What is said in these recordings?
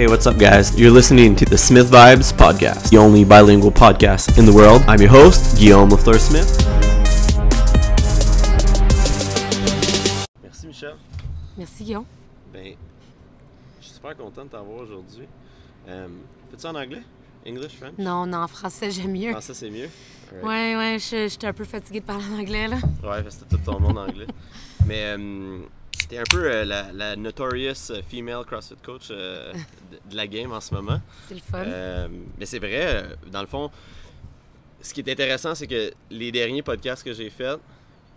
Hey, what's up, guys? You're listening to the Smith Vibes Podcast, the only bilingual podcast in the world. I'm your host, Guillaume Lafleur Smith. Merci, Michel. Merci Guillaume. Ben, je suis super content de t'avoir aujourd'hui. Euh, Fais-tu en anglais? English, French? Non, non, en français, j'aime mieux. Français, c'est mieux? Alright. Ouais, ouais, je- j'étais un peu fatiguée de parler en anglais, là. Ouais, parce que c'était tout ton monde anglais. Mais euh, t'es un peu euh, la, la notorious euh, female CrossFit coach euh, de, de la game en ce moment. C'est le fun. Euh, mais c'est vrai, dans le fond, ce qui est intéressant, c'est que les derniers podcasts que j'ai faits,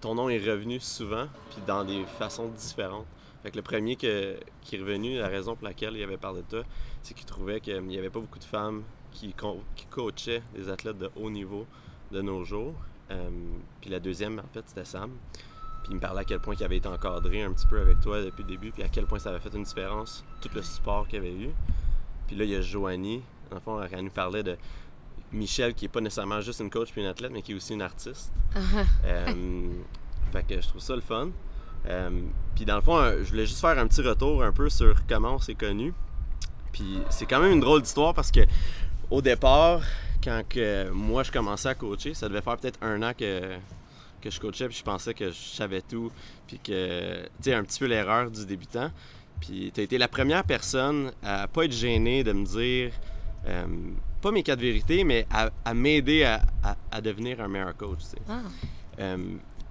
ton nom est revenu souvent, puis dans des façons différentes. Fait que le premier que- qui est revenu, la raison pour laquelle il avait parlé de toi, c'est qu'il trouvait qu'il n'y avait pas beaucoup de femmes qui, co- qui coachaient des athlètes de haut niveau de nos jours. Euh, puis la deuxième, en fait, c'était Sam. Puis il me parlait à quel point il avait été encadré un petit peu avec toi depuis le début, puis à quel point ça avait fait une différence, tout le support qu'il avait eu. Puis là, il y a Joanie, dans le fond, elle nous parlait de Michel, qui est pas nécessairement juste une coach puis une athlète, mais qui est aussi une artiste. Euh, fait que je trouve ça le fun. Euh, puis dans le fond, je voulais juste faire un petit retour un peu sur comment on s'est connus. Puis c'est quand même une drôle d'histoire parce que au départ, quand que moi je commençais à coacher, ça devait faire peut-être un an que, que je coachais, puis je pensais que je savais tout, puis que, tu sais, un petit peu l'erreur du débutant. Puis tu as été la première personne à pas être gênée de me dire, euh, pas mes quatre vérités, mais à, à m'aider à, à- à devenir un meilleur coach. tu sais. Ah, Euh,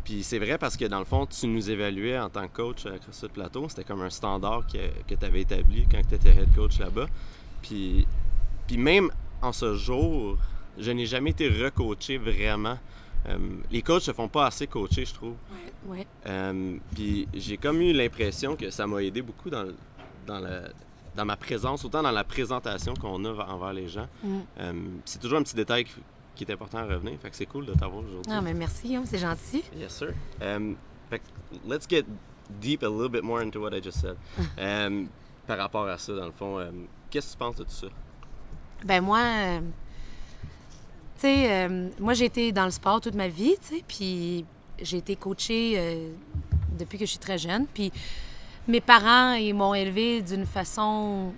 puis c'est vrai parce que dans le fond, tu nous évaluais en tant que coach à CrossFit Plateau. C'était comme un standard que, que tu avais établi quand tu étais head coach là-bas. Puis, puis même en ce jour, je n'ai jamais été recoaché vraiment. Euh, les coachs se font pas assez coacher, je trouve. ouais, ouais. Euh, puis j'ai comme eu l'impression que ça m'a aidé beaucoup dans, dans, ma présence, autant dans la présentation qu'on a envers les gens. Mm. Euh, c'est toujours un petit détail qui, est important à revenir. Fait que c'est cool de t'avoir aujourd'hui. Ah, mais merci Guillaume, c'est gentil. Yes, sir. Um, fait que let's get deep a little bit more into what I just said. Um, par rapport à ça, dans le fond, um, qu'est-ce que tu penses de tout ça? Ben moi, euh, moi j'ai été dans le sport toute ma vie, puis j'ai été coachée euh, depuis que je suis très jeune. Puis mes parents, ils m'ont élevée d'une façon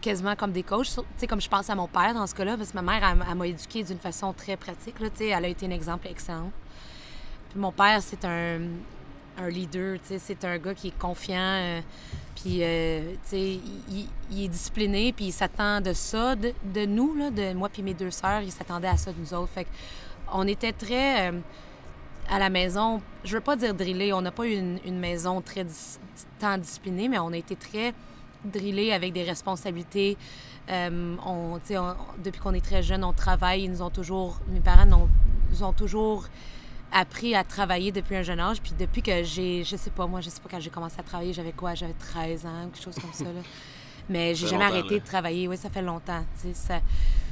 quasiment comme des coachs, tu sais, comme je pense à mon père dans ce cas-là, parce que ma mère, m'a éduquée d'une façon très pratique, tu sais, elle a été un exemple excellent. Puis mon père, c'est un, un leader, c'est un gars qui est confiant, euh, puis, euh, il, il- est discipliné, puis il s'attend de ça, de, de nous, là, de moi puis mes deux sœurs, il s'attendait à ça de nous autres. Fait on était très euh, à la maison, je veux pas dire drillé, on n'a pas eu une, une maison très tant disciplinée, mais on a été très drillé avec des responsabilités. Euh, on, on- depuis qu'on est très jeune, on travaille. Ils nous ont toujours, mes parents nous ont toujours appris à travailler depuis un jeune âge. Puis depuis que j'ai, je sais pas, moi, je sais pas quand j'ai commencé à travailler, j'avais quoi? J'avais 13 ans, quelque chose comme ça. Là. Mais j'ai jamais arrêté là. de travailler. Oui, ça fait longtemps. Ça,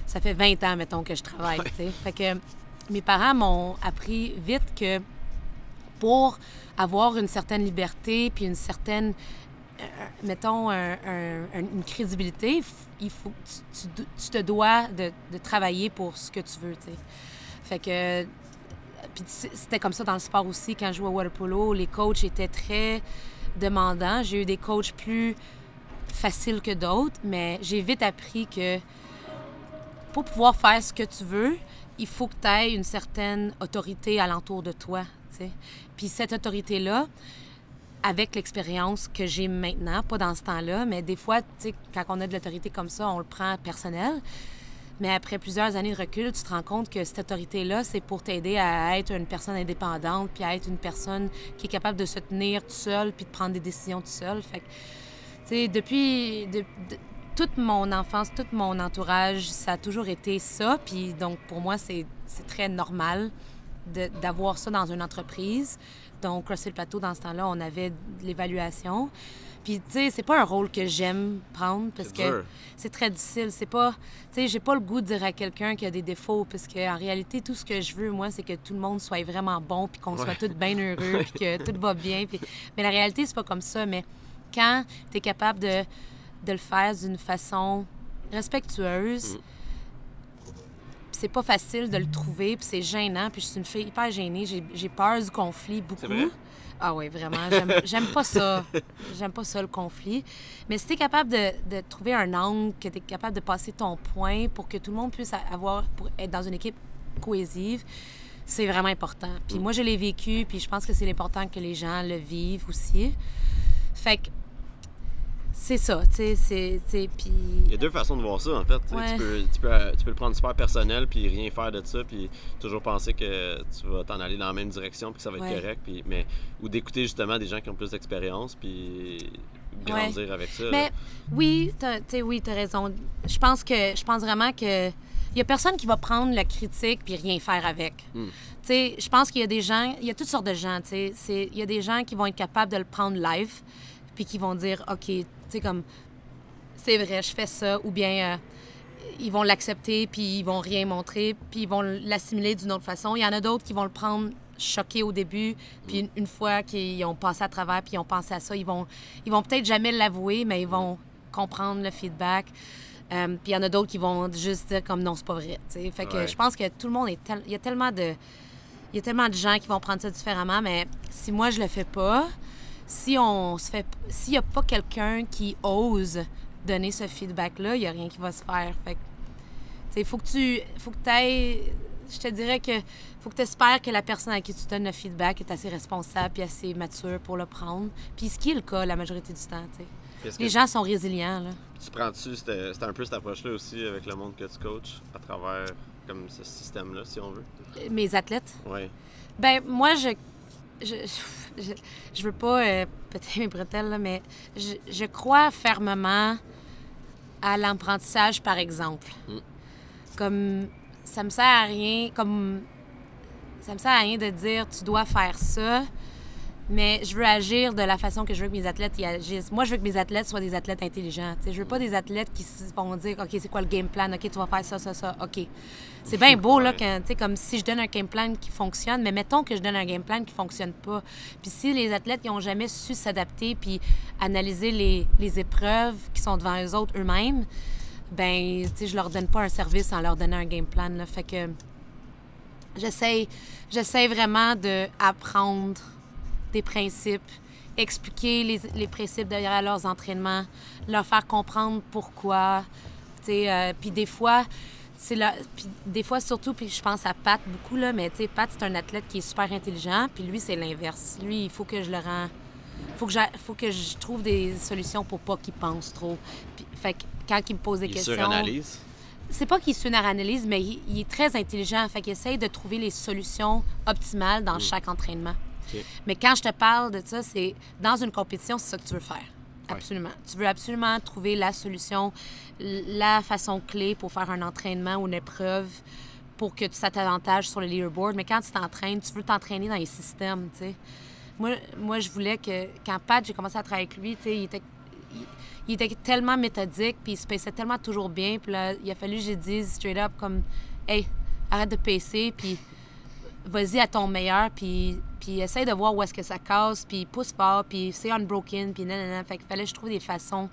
ça fait 20 ans, mettons, que je travaille. Fait que mes parents m'ont appris vite que pour avoir une certaine liberté puis une certaine, euh, mettons, un- un- un- une crédibilité, il faut, tu, tu- tu te dois de, de travailler pour ce que tu veux, tu sais. Fait que, puis c'était comme ça dans le sport aussi. Quand je jouais au water polo, les coachs étaient très demandants. J'ai eu des coachs plus faciles que d'autres, mais j'ai vite appris que pour pouvoir faire ce que tu veux, il faut que tu aies une certaine autorité alentour de toi. Puis cette autorité-là, avec l'expérience que j'ai maintenant, pas dans ce temps-là, mais des fois, quand on a de l'autorité comme ça, on le prend personnel. Mais après plusieurs années de recul, tu te rends compte que cette autorité-là, c'est pour t'aider à être une personne indépendante, puis à être une personne qui est capable de se tenir tout seul, puis de prendre des décisions tout seul. Fait que, tu sais, depuis de- de- toute mon enfance, tout mon entourage, ça a toujours été ça. Puis donc, pour moi, c'est très normal d'avoir ça dans une entreprise. Donc, CrossFit Plateau, dans ce temps-là, on avait l'évaluation. Puis, tu sais, c'est pas un rôle que j'aime prendre parce que c'est très difficile. C'est pas, tu sais, j'ai pas le goût de dire à quelqu'un qu'il y a des défauts parce que en réalité, tout ce que je veux, moi, c'est que tout le monde soit vraiment bon puis qu'on Ouais. soit tous bien heureux puis que tout va bien. Puis... Mais la réalité, c'est pas comme ça. Mais quand tu es capable de, de le faire d'une façon respectueuse, Mm. c'est pas facile de le trouver, puis c'est gênant, puis je suis une fille hyper gênée. J'ai, j'ai peur du conflit beaucoup. Ah oui, vraiment. J'aime, pas ça. J'aime pas ça, le conflit. Mais si tu es capable de, de trouver un angle, que tu es capable de passer ton point pour que tout le monde puisse avoir, pour être dans une équipe cohésive, c'est vraiment important. Puis moi, je l'ai vécu, puis je pense que c'est important que les gens le vivent aussi. Fait que c'est ça, tu sais, c'est... Puis... Il y a deux façons de voir ça, en fait. Tu sais, Ouais. Tu, peux, tu, peux, tu peux le prendre super personnel, puis rien faire de ça, puis toujours penser que tu vas t'en aller dans la même direction, puis que ça va être Ouais. correct. Puis, mais, ou d'écouter justement des gens qui ont plus d'expérience, puis grandir avec ça. là. Mais oui, tu sais, oui, t'as raison. Je pense que je pense vraiment que il y a personne qui va prendre la critique puis rien faire avec. Hmm. Tu sais, je pense qu'il y a des gens, il y a toutes sortes de gens, tu sais, il y a des gens qui vont être capables de le prendre live puis qui vont dire OK, tu sais comme c'est vrai, je fais ça ou bien euh, ils vont l'accepter puis ils vont rien montrer puis ils vont l'assimiler d'une autre façon. Il y en a d'autres qui vont le prendre choqué au début puis une, une fois qu'ils ont passé à travers puis ils ont pensé à ça, ils vont ils vont peut-être jamais l'avouer mais ils vont comprendre le feedback. Euh, puis il y en a d'autres qui vont juste dire comme non, c'est pas vrai. Fait que Ouais. je pense que tout le monde est tel- il y a tellement de il y a tellement de gens qui vont prendre ça différemment, mais si moi je le fais pas, si on se fait s'il y a pas quelqu'un qui ose donner ce feedback là, il y a rien qui va se faire. Fait que tu faut que tu faut que ailles je te dirais que faut que tu espères que la personne à qui tu donnes le feedback est assez responsable et assez mature pour le prendre. Puis ce qui est le cas la majorité du temps, tu. Puis que Les gens sont résilients là. tu prends-tu, c'était c'était un peu cette approche-là aussi avec le monde que tu coaches, à travers comme ce système-là, si on veut? Mes athlètes? Ouais. Ben, moi, je. Je, je, je veux pas euh, péter mes bretelles, là, mais je, je crois fermement à l'apprentissage par exemple. Mm. Comme ça me sert à rien, comme ça me sert à rien de dire tu dois faire ça, mais je veux agir de la façon que je veux que mes athlètes y agissent. Moi, je veux que mes athlètes soient des athlètes intelligents. Sais, je veux pas des athlètes qui vont dire OK, c'est quoi le game plan? OK, tu vas faire ça, ça, ça. OK. C'est bien beau, là, quand, comme si je donne un game plan qui fonctionne, mais mettons que je donne un game plan qui fonctionne pas. Puis si les athlètes n'ont jamais su s'adapter puis analyser les, les épreuves qui sont devant eux autres eux-mêmes, ben, tu sais, je leur donne pas un service en leur donnant un game plan, là. Fait que j'essaie, j'essaie vraiment d'apprendre des principes, expliquer les, les principes derrière leurs entraînements, leur faire comprendre pourquoi. Euh, puis des fois, c'est là, puis des fois surtout, puis je pense à Pat beaucoup là, mais tu Pat c'est un athlète qui est super intelligent, puis lui c'est l'inverse. Lui, il faut que je le rends, faut que faut que je trouve des solutions pour pas qu'il pense trop. Puis, fait que quand il me pose des Il questions, suranalyse? c'est pas qu'il suranalyse, mais il, il est très intelligent. Fait qu'il essaye de trouver les solutions optimales dans chaque entraînement. Mais quand je te parle de ça, c'est dans une compétition, c'est ça que tu veux faire. Absolument. Tu veux absolument trouver la solution, la façon clé pour faire un entraînement ou une épreuve pour que ça t'avantage sur le leaderboard. Mais quand tu t'entraînes, tu veux t'entraîner dans les systèmes, tu sais. Moi, moi, je voulais que, quand Pat, j'ai commencé à travailler avec lui, tu sais, il était, il, il était tellement méthodique, puis il se paissait tellement toujours bien. Puis là, il a fallu que je dise straight up comme, hey, arrête de pacer, puis vas-y à ton meilleur, puis, puis essaye de voir où est-ce que ça casse, puis pousse fort, puis c'est unbroken, puis nanana. Fait qu'il fallait que je trouve des façons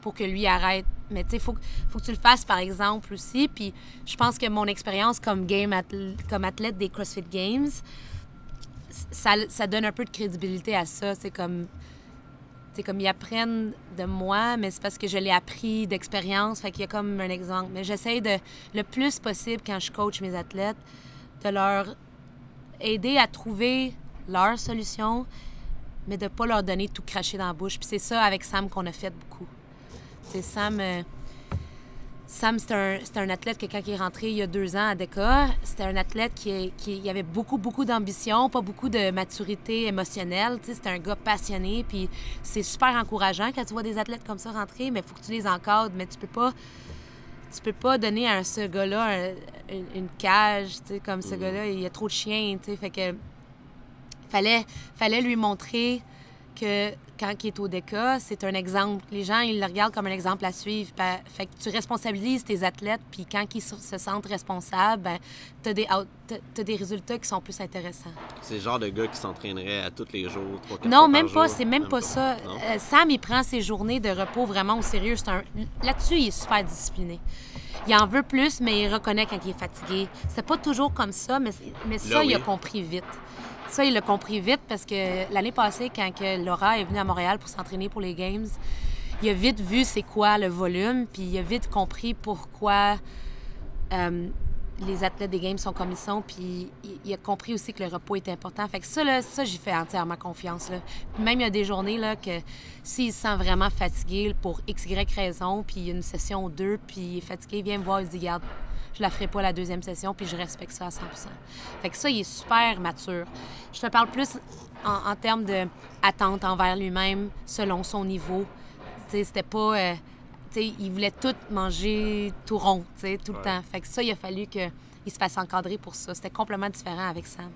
pour que lui arrête. Mais tu sais, il faut, faut que tu le fasses, par exemple, aussi. Puis je pense que mon expérience comme, game athl- comme athlète des CrossFit Games, ça, ça donne un peu de crédibilité à ça. C'est comme... C'est comme ils apprennent de moi, mais c'est parce que je l'ai appris d'expérience. Fait qu'il y a comme un exemple. Mais j'essaie de, le plus possible, quand je coach mes athlètes, de leur aider à trouver leur solution, mais de pas leur donner tout craché dans la bouche. Puis c'est ça avec Sam qu'on a fait beaucoup. Sam. euh, Sam, c'est un, athlète que quand il est rentré il y a deux ans à DECA, c'était un athlète qui, avait beaucoup, beaucoup d'ambition, pas beaucoup de maturité émotionnelle. C'était un gars passionné, puis c'est super encourageant quand tu vois des athlètes comme ça rentrer, mais il faut que tu les encadres, mais tu peux pas tu peux pas donner à ce gars-là un- une, une cage, tu sais, comme ce gars-là, il y a trop de chiens, tu sais, fait que fallait, fallait lui montrer que quand il est au DECA, c'est un exemple. Les gens, ils le regardent comme un exemple à suivre. Fait que tu responsabilises tes athlètes, puis quand ils se se sentent responsables, ben, tu as, des résultats qui sont plus intéressants. C'est le genre de gars qui s'entraînerait à tous les jours, trois, quatre Non, fois même par pas. C'est même pas ça. Euh, Sam, il prend ses journées de repos vraiment au sérieux. Un... Là-dessus, il est super discipliné. il en veut plus, mais il reconnaît quand il est fatigué. C'est pas toujours comme ça, mais, mais ça, il a compris vite. Ça, il l'a compris vite parce que l'année passée, quand que Laura est venue à Montréal pour s'entraîner pour les Games, il a vite vu c'est quoi le volume, puis il a vite compris pourquoi euh, les athlètes des Games sont comme ils sont, puis il, a compris aussi que le repos est important. Fait que ça, là, ça j'y fais entièrement confiance. Même il y a des journées là, que s'il se sent vraiment fatigué pour x, y raison, puis une session ou deux, puis il est fatigué, il vient me voir, il dit Garde, je la ferai pas la deuxième session, puis je respecte ça à 100 Fait que ça, il est super mature. Je te parle plus en, en termes d'attente envers lui-même, selon son niveau. C'était pas. euh, tu sais, il voulait tout manger tout rond, tu sais, tout le temps. Fait que ça, il a fallu qu'il se fasse encadrer pour ça. C'était complètement différent avec Sam.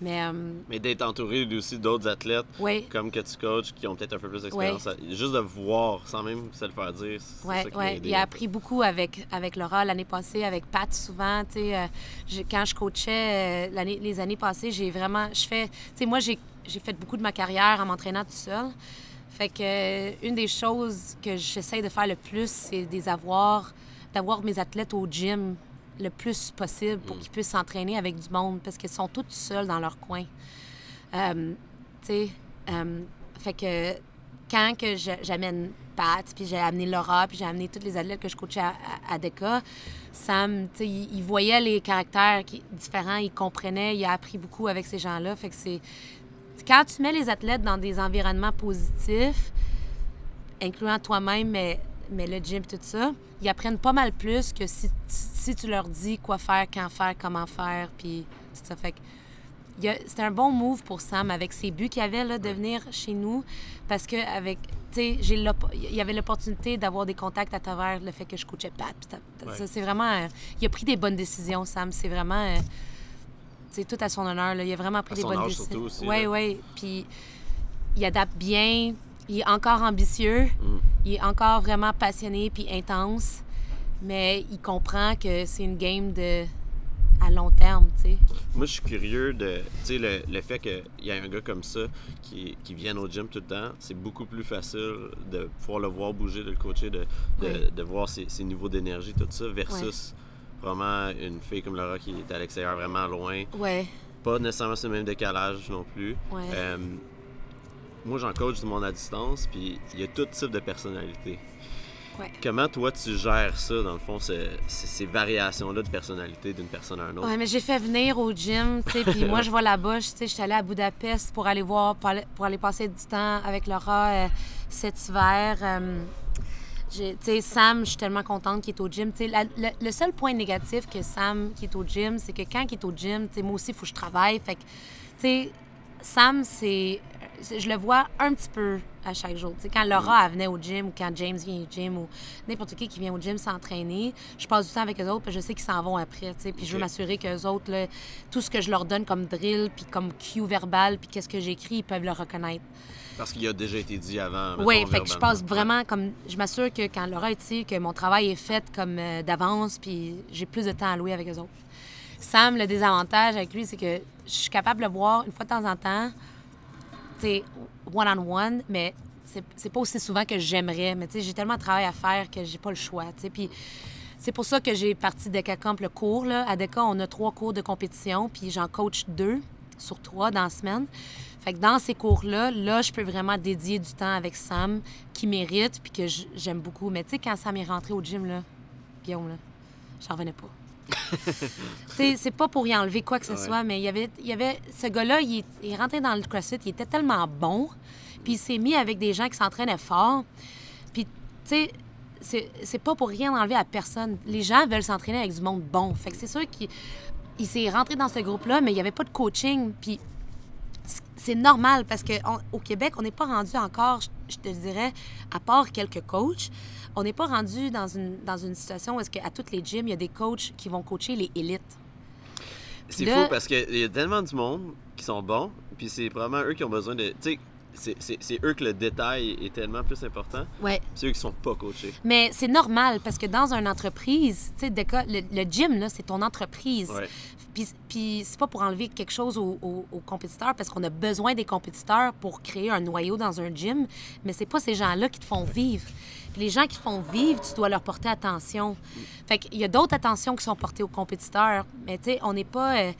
Mais, euh, Mais d'être entouré aussi d'autres athlètes oui, comme que tu coaches qui ont peut-être un peu plus d'expérience, juste de voir sans même se le faire dire, c'est ouais. Il a appris beaucoup avec, avec Laura l'année passée, avec Pat souvent. Euh, quand je coachais euh, les années passées, j'ai vraiment. Je fais. Tu sais, moi, j'ai fait beaucoup de ma carrière en m'entraînant tout seul. Fait que euh, une des choses que j'essaie de faire le plus, c'est des avoir, d'avoir mes athlètes au gym le plus possible pour qu'ils puissent s'entraîner avec du monde parce qu'ils sont tous seuls dans leur coin. Euh, tu sais, euh, fait que quand que j'amène Pat, puis j'ai amené Laura, puis j'ai amené tous les athlètes que je coachais à, à, à DECA, Sam, tu sais, il, il voyait les caractères qui- différents, il comprenait, il a appris beaucoup avec ces gens-là. Fait que c'est... Quand tu mets les athlètes dans des environnements positifs, incluant toi-même, mais, mais le gym, tout ça, ils apprennent pas mal plus que si, si tu leur dis quoi faire, quand faire, comment faire, puis tout ça. Fait que c'était un bon move pour Sam avec ses buts qu'il avait là, de venir chez nous parce que avec tu sais j'ai il y avait l'opportunité d'avoir des contacts à travers le fait que je coachais Pat Ouais. c'est vraiment euh, il a pris des bonnes décisions Sam c'est vraiment euh, c'est tout à son honneur là. il a vraiment pris À des son bonnes âge, décisions oui oui puis il adapte bien il est encore ambitieux Mm. Il est encore vraiment passionné puis intense mais il comprend que c'est une game de à long terme tu sais Moi, je suis curieux de. Tu sais, le, le fait qu'il y a un gars comme ça qui, qui vienne au gym tout le temps, c'est beaucoup plus facile de pouvoir le voir bouger, de le coacher, de, de, voir ses, ses niveaux d'énergie, tout ça, versus vraiment une fille comme Laura qui est à l'extérieur, vraiment loin. ouais Pas nécessairement ce même décalage non plus. ouais Euh, moi, j'en coach du monde à distance, puis il y a tout type de personnalité. Ouais. Comment toi tu gères ça, dans le fond, ce- ces, ces variations-là de personnalité d'une personne à une autre? Ouais, mais j'ai fait venir au gym, tu sais, puis moi, je vois là-bas, je- tu sais, j'étais allée à Budapest pour aller voir, pour aller, pour aller passer du temps avec Laura euh, cet hiver. euh, tu sais, Sam, je suis tellement contente qu'il est au gym. La- le, le seul point négatif que Sam qui est au gym, c'est que quand il est au gym, tu sais, moi aussi, il faut que je travaille. Fait que, tu sais, Sam, c'est. Je le vois un petit peu à chaque jour. Quand Laura elle venait au gym ou quand James vient au gym ou n'importe qui qui vient au gym s'entraîner, je passe du temps avec eux autres, puis je sais qu'ils s'en vont après. Puis je veux m'assurer qu'eux autres, là, tout ce que je leur donne comme drill, puis comme cue verbal, puis qu'est-ce que j'écris, ils peuvent le reconnaître. Parce qu'il a déjà été dit avant. Oui, fait que je passe vraiment comme. Je m'assure que quand Laura est ici, que mon travail est fait comme euh, d'avance, puis j'ai plus de temps à louer avec eux autres. Sam, le désavantage avec lui, c'est que je suis capable de le voir une fois de temps en temps, sais, one-on-one, mais c'est pas aussi souvent que j'aimerais. Mais tu sais, j'ai tellement de travail à faire que j'ai pas le choix, tu sais. Puis c'est pour ça que j'ai parti DECA Camp le cours. Là. À DECA, on a trois cours de compétition, puis j'en coach deux sur trois dans la semaine. Fait que dans ces cours-là, là, je peux vraiment dédier du temps avec Sam qui mérite, puis que j'aime beaucoup. Mais tu sais, quand Sam est rentré au gym, là, Guillaume, là, j'en revenais pas. C'est pas pour y enlever quoi que ce Ouais. soit, mais il y avait, il y avait ce gars-là, il, est- il est rentré dans le CrossFit, il était tellement bon, puis il s'est mis avec des gens qui s'entraînaient fort. Puis, tu sais, c'est pas pour rien enlever à personne. Les gens veulent s'entraîner avec du monde bon. Fait que c'est sûr qu'il il s'est rentré dans ce groupe-là, mais il n'y avait pas de coaching. Puis c'est normal parce qu'au Québec, on n'est pas rendu encore, je- je te dirais, à part quelques coachs, on n'est pas rendu dans une, dans une situation où est-ce qu'à toutes les gyms, il y a des coachs qui vont coacher les élites. C'est Là- fou parce qu'il y a tellement du monde qui sont bons, puis c'est probablement eux qui ont besoin de. Tu sais, c'est eux que le détail est tellement plus important. Ouais. C'est eux qui sont pas coachés. Mais c'est normal parce que dans une entreprise, tu sais, le, le gym, là, c'est ton entreprise. Ouais. Puis, puis c'est pas pour enlever quelque chose aux, aux- aux compétiteurs parce qu'on a besoin des compétiteurs pour créer un noyau dans un gym, mais c'est pas ces gens-là qui te font vivre. Les gens qui font vivre, tu dois leur porter attention. Fait qu'il y a d'autres attentions qui sont portées aux compétiteurs, mais tu sais, on n'est pas... euh,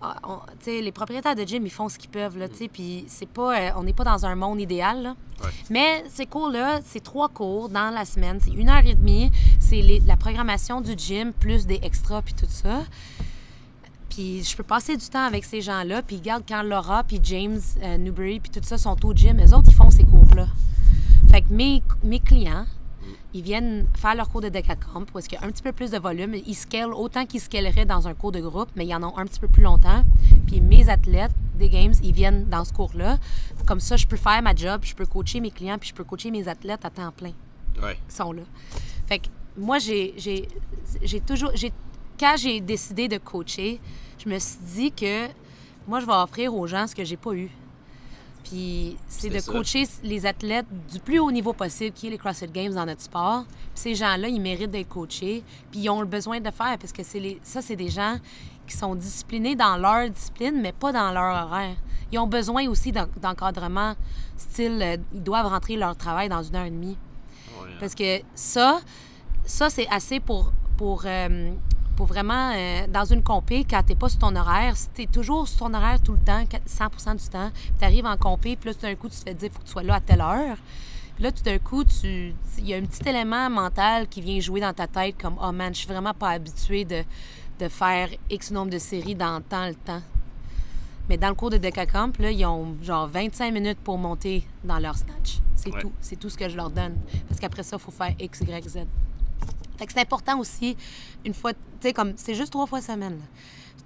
ah, on- les propriétaires de gym, ils font ce qu'ils peuvent, là, tu sais, puis c'est pas... euh, on n'est pas dans un monde idéal, là. Ouais. Mais ces cours-là, c'est trois cours dans la semaine. C'est une heure et demie. C'est les- la programmation du gym, plus des extras, puis tout ça. Puis je peux passer du temps avec ces gens-là. Puis regarde, quand Laura, puis James euh, Newbury, puis tout ça sont au gym, eux autres, ils font ces cours-là. Fait que mes, mes clients, ils viennent faire leur cours de Decacamp, où est-ce qu'il y a un petit peu plus de volume. Ils scalent autant qu'ils scaleraient dans un cours de groupe, mais ils en ont un petit peu plus longtemps. Puis mes athlètes des Games, ils viennent dans ce cours-là. Comme ça, je peux faire ma job, je peux coacher mes clients, puis je peux coacher mes athlètes à temps plein Ouais. qui sont là. Fait que moi, j'ai, j'ai, j'ai toujours. J'ai, quand j'ai décidé de coacher, je me suis dit que moi, je vais offrir aux gens ce que j'ai pas eu. Puis c'est de ça. coacher les athlètes du plus haut niveau possible, qui est les CrossFit Games dans notre sport. Puis ces gens-là, ils méritent d'être coachés, puis ils ont le besoin de le faire, parce que les, ça, c'est des gens qui sont disciplinés dans leur discipline, mais pas dans leur horaire. Ils ont besoin aussi d'en- d'encadrement, style, euh, ils doivent rentrer leur travail dans une heure et demie. Hein. Parce que ça, ça c'est assez pour, pour, euh, pour vraiment, euh, dans une compé, quand t'es pas sur ton horaire, si t'es toujours sur ton horaire tout le temps, 100% du temps, puis t'arrives en compé, puis là, tout d'un coup, tu te fais dire, faut que tu sois là à telle heure. Puis là, tout d'un coup, tu il y a un petit élément mental qui vient jouer dans ta tête comme, oh man, je suis vraiment pas habitué de, de faire X nombre de séries dans tant le temps. Mais dans le cours de Decacamp, là, ils ont genre 25 minutes pour monter dans leur snatch. C'est Ouais. tout. C'est tout ce que je leur donne. Parce qu'après ça, il faut faire X, Y, Z. Fait que c'est important aussi, une fois, tu sais, comme, c'est juste trois fois semaine. là.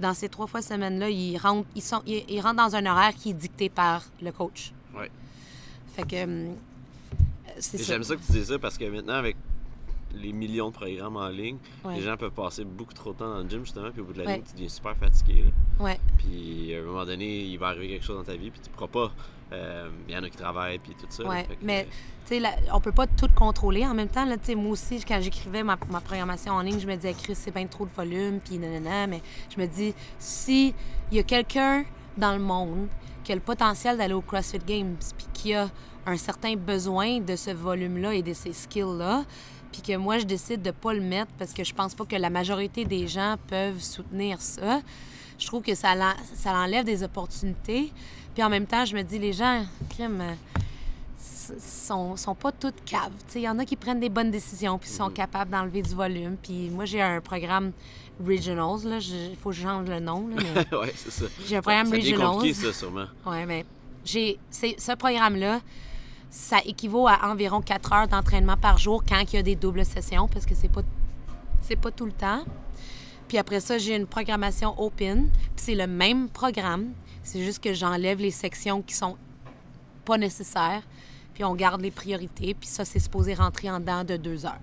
Dans ces trois fois semaine-là, ils rentrent, ils, sont, ils, ils rentrent dans un horaire qui est dicté par le coach. Ouais. Fait que, hum, c'est ça. J'aime ça que tu dises ça parce que maintenant, avec les millions de programmes en ligne, Ouais. les gens peuvent passer beaucoup trop de temps dans le gym, justement, puis au bout de la Ouais. ligne, tu deviens super fatigué. là. Ouais. Puis à un moment donné, il va arriver quelque chose dans ta vie, puis tu pourras pas. Euh, Il y en a qui travaillent, puis tout ça. que, mais tu sais, on peut pas tout contrôler. En même temps, là, moi aussi, quand j'écrivais ma, ma programmation en ligne, je me disais, Chris, c'est bien trop de volume, puis nanana, mais je me dis, si il y a quelqu'un dans le monde qui a le potentiel d'aller au CrossFit Games, puis qui a un certain besoin de ce volume-là et de ces skills-là, puis que moi, je décide de pas le mettre parce que je pense pas que la majorité des gens peuvent soutenir ça, je trouve que ça, ça enlève des opportunités. Puis en même temps, je me dis, les gens, crime, euh, sont, sont pas toutes caves. Il y en a qui prennent des bonnes décisions puis sont capables d'enlever du volume. Puis moi, j'ai un programme Regionals. là. Il faut que je change le nom. ouais, c'est ça. j'ai un programme ça Regionals. compliqué, ça, sûrement. Ouais, mais j'ai c'est- ce programme-là, ça équivaut à environ 4 heures d'entraînement par jour quand il y a des doubles sessions, parce que c'est pas c'est pas tout le temps. Puis après ça, j'ai une programmation open, puis c'est le même programme, c'est juste que j'enlève les sections qui sont pas nécessaires, puis on garde les priorités, puis ça c'est supposé rentrer en dedans de deux heures.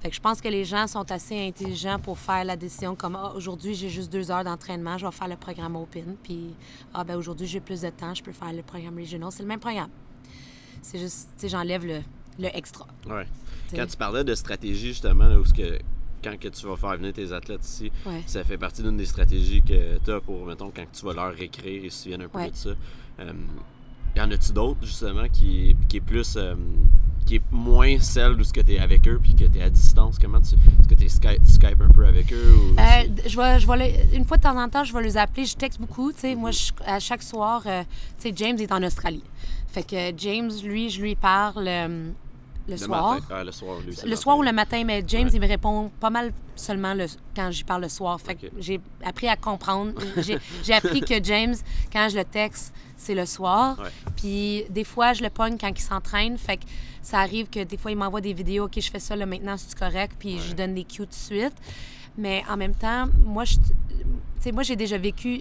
Fait que je pense que les gens sont assez intelligents pour faire la décision comme Ah, aujourd'hui j'ai juste deux heures d'entraînement, je vais faire le programme open. Puis ah ben aujourd'hui j'ai plus de temps, je peux faire le programme regional. C'est le même programme. C'est juste, tu sais, j'enlève le, le extra. Ouais. Quand tu parlais de stratégie, justement, là, où ce que, quand que tu vas faire venir tes athlètes ici, Ouais. ça fait partie d'une des stratégies que tu as pour, mettons, quand tu vas leur réécrire, ils se souviennent un peu Ouais. de ça. Euh, y en a-tu d'autres, justement, qui, qui est plus. euh, qui est moins celle où ce que tu es avec eux puis que tu es à distance? Comment tu. Est-ce que tu Skype, Skype un peu avec eux? Ou Euh, je vais, je vais une fois de temps en temps, je vais les appeler. Je texte beaucoup. Tu sais, moi, je- à chaque soir, euh, tu sais, James est en Australie. Fait que James, lui, je lui parle euh, le, le soir. matin? Ah, le soir, lui, c'est Le soir ou le matin, mais James, Ouais. il me répond pas mal seulement le, quand j'y parle le soir. Fait que Ok. j'ai appris à comprendre. J'ai j'ai appris que James, quand je le texte, c'est le soir. Ouais. Puis des fois, je le pogne quand il s'entraîne. Fait que ça arrive que des fois, il m'envoie des vidéos. OK, je fais ça là maintenant, c'est correct? Puis je lui donne des cues tout de suite. Mais en même temps, moi, je, tu sais, moi, j'ai déjà vécu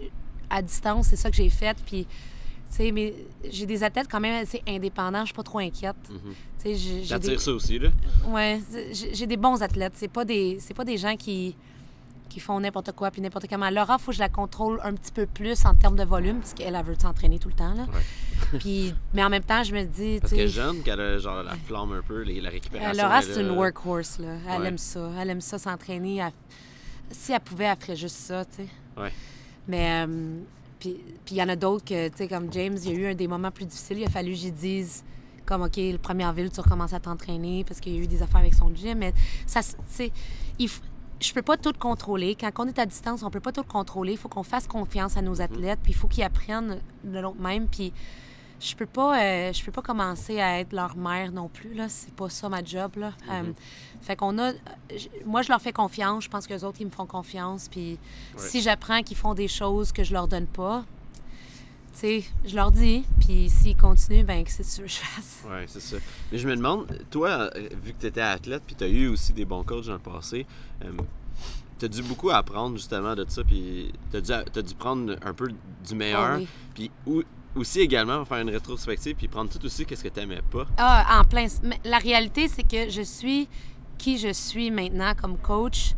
à distance. C'est ça que j'ai fait. Puis, sais, mais j'ai des athlètes quand même assez indépendants. Je suis pas trop inquiète. Sais, j'ai- j'ai des- ça aussi, là? Ouais, j'ai des bons athlètes. C'est pas des, c'est pas des gens qui, qui font n'importe quoi puis n'importe comment. Laura, faut que je la contrôle un petit peu plus en termes de volume parce qu'elle elle veut s'entraîner tout le temps là. Ouais. Puis, mais en même temps, je me dis, Parce qu'elle est jeune, qu'elle a genre la flamme un peu, la récupération. Euh, Laura, c'est une workhorse, là. Elle Ouais. aime ça. Elle aime ça s'entraîner. Elle- Si elle pouvait, elle ferait juste ça, tu sais. Ouais. Mais, euh, puis il y en a d'autres que, tu sais, comme James, il y a eu un des moments plus difficiles. Il a fallu que j'y dise, comme, OK, le première ville, tu recommences à t'entraîner parce qu'il y a eu des affaires avec son gym. Mais ça, tu sais, il f- je peux pas tout contrôler. Quand on est à distance, on peut pas tout contrôler. Il faut qu'on fasse confiance à nos athlètes, puis il faut qu'ils apprennent de l'autre même. Puis je peux pas euh, je peux pas commencer à être leur mère non plus là. C'est pas ça ma job là. Euh, fait qu'on a moi je leur fais confiance. Je pense que les autres ils me font confiance. Puis si j'apprends qu'ils font des choses que je leur donne pas tu sais je leur dis. Puis s'ils continuent ben que c'est ce que je fasse. Ouais, c'est ça. Mais je me demande, toi, euh, vu que tu étais athlète, puis tu as eu aussi des bons coachs dans le passé, tu as dû beaucoup apprendre justement de ça, puis tu as, dû prendre un peu du meilleur, oui. puis aussi également faire une rétrospective, puis prendre tout aussi qu'est-ce que tu n'aimais pas. ah en plein mais la réalité c'est que je suis qui je suis maintenant comme coach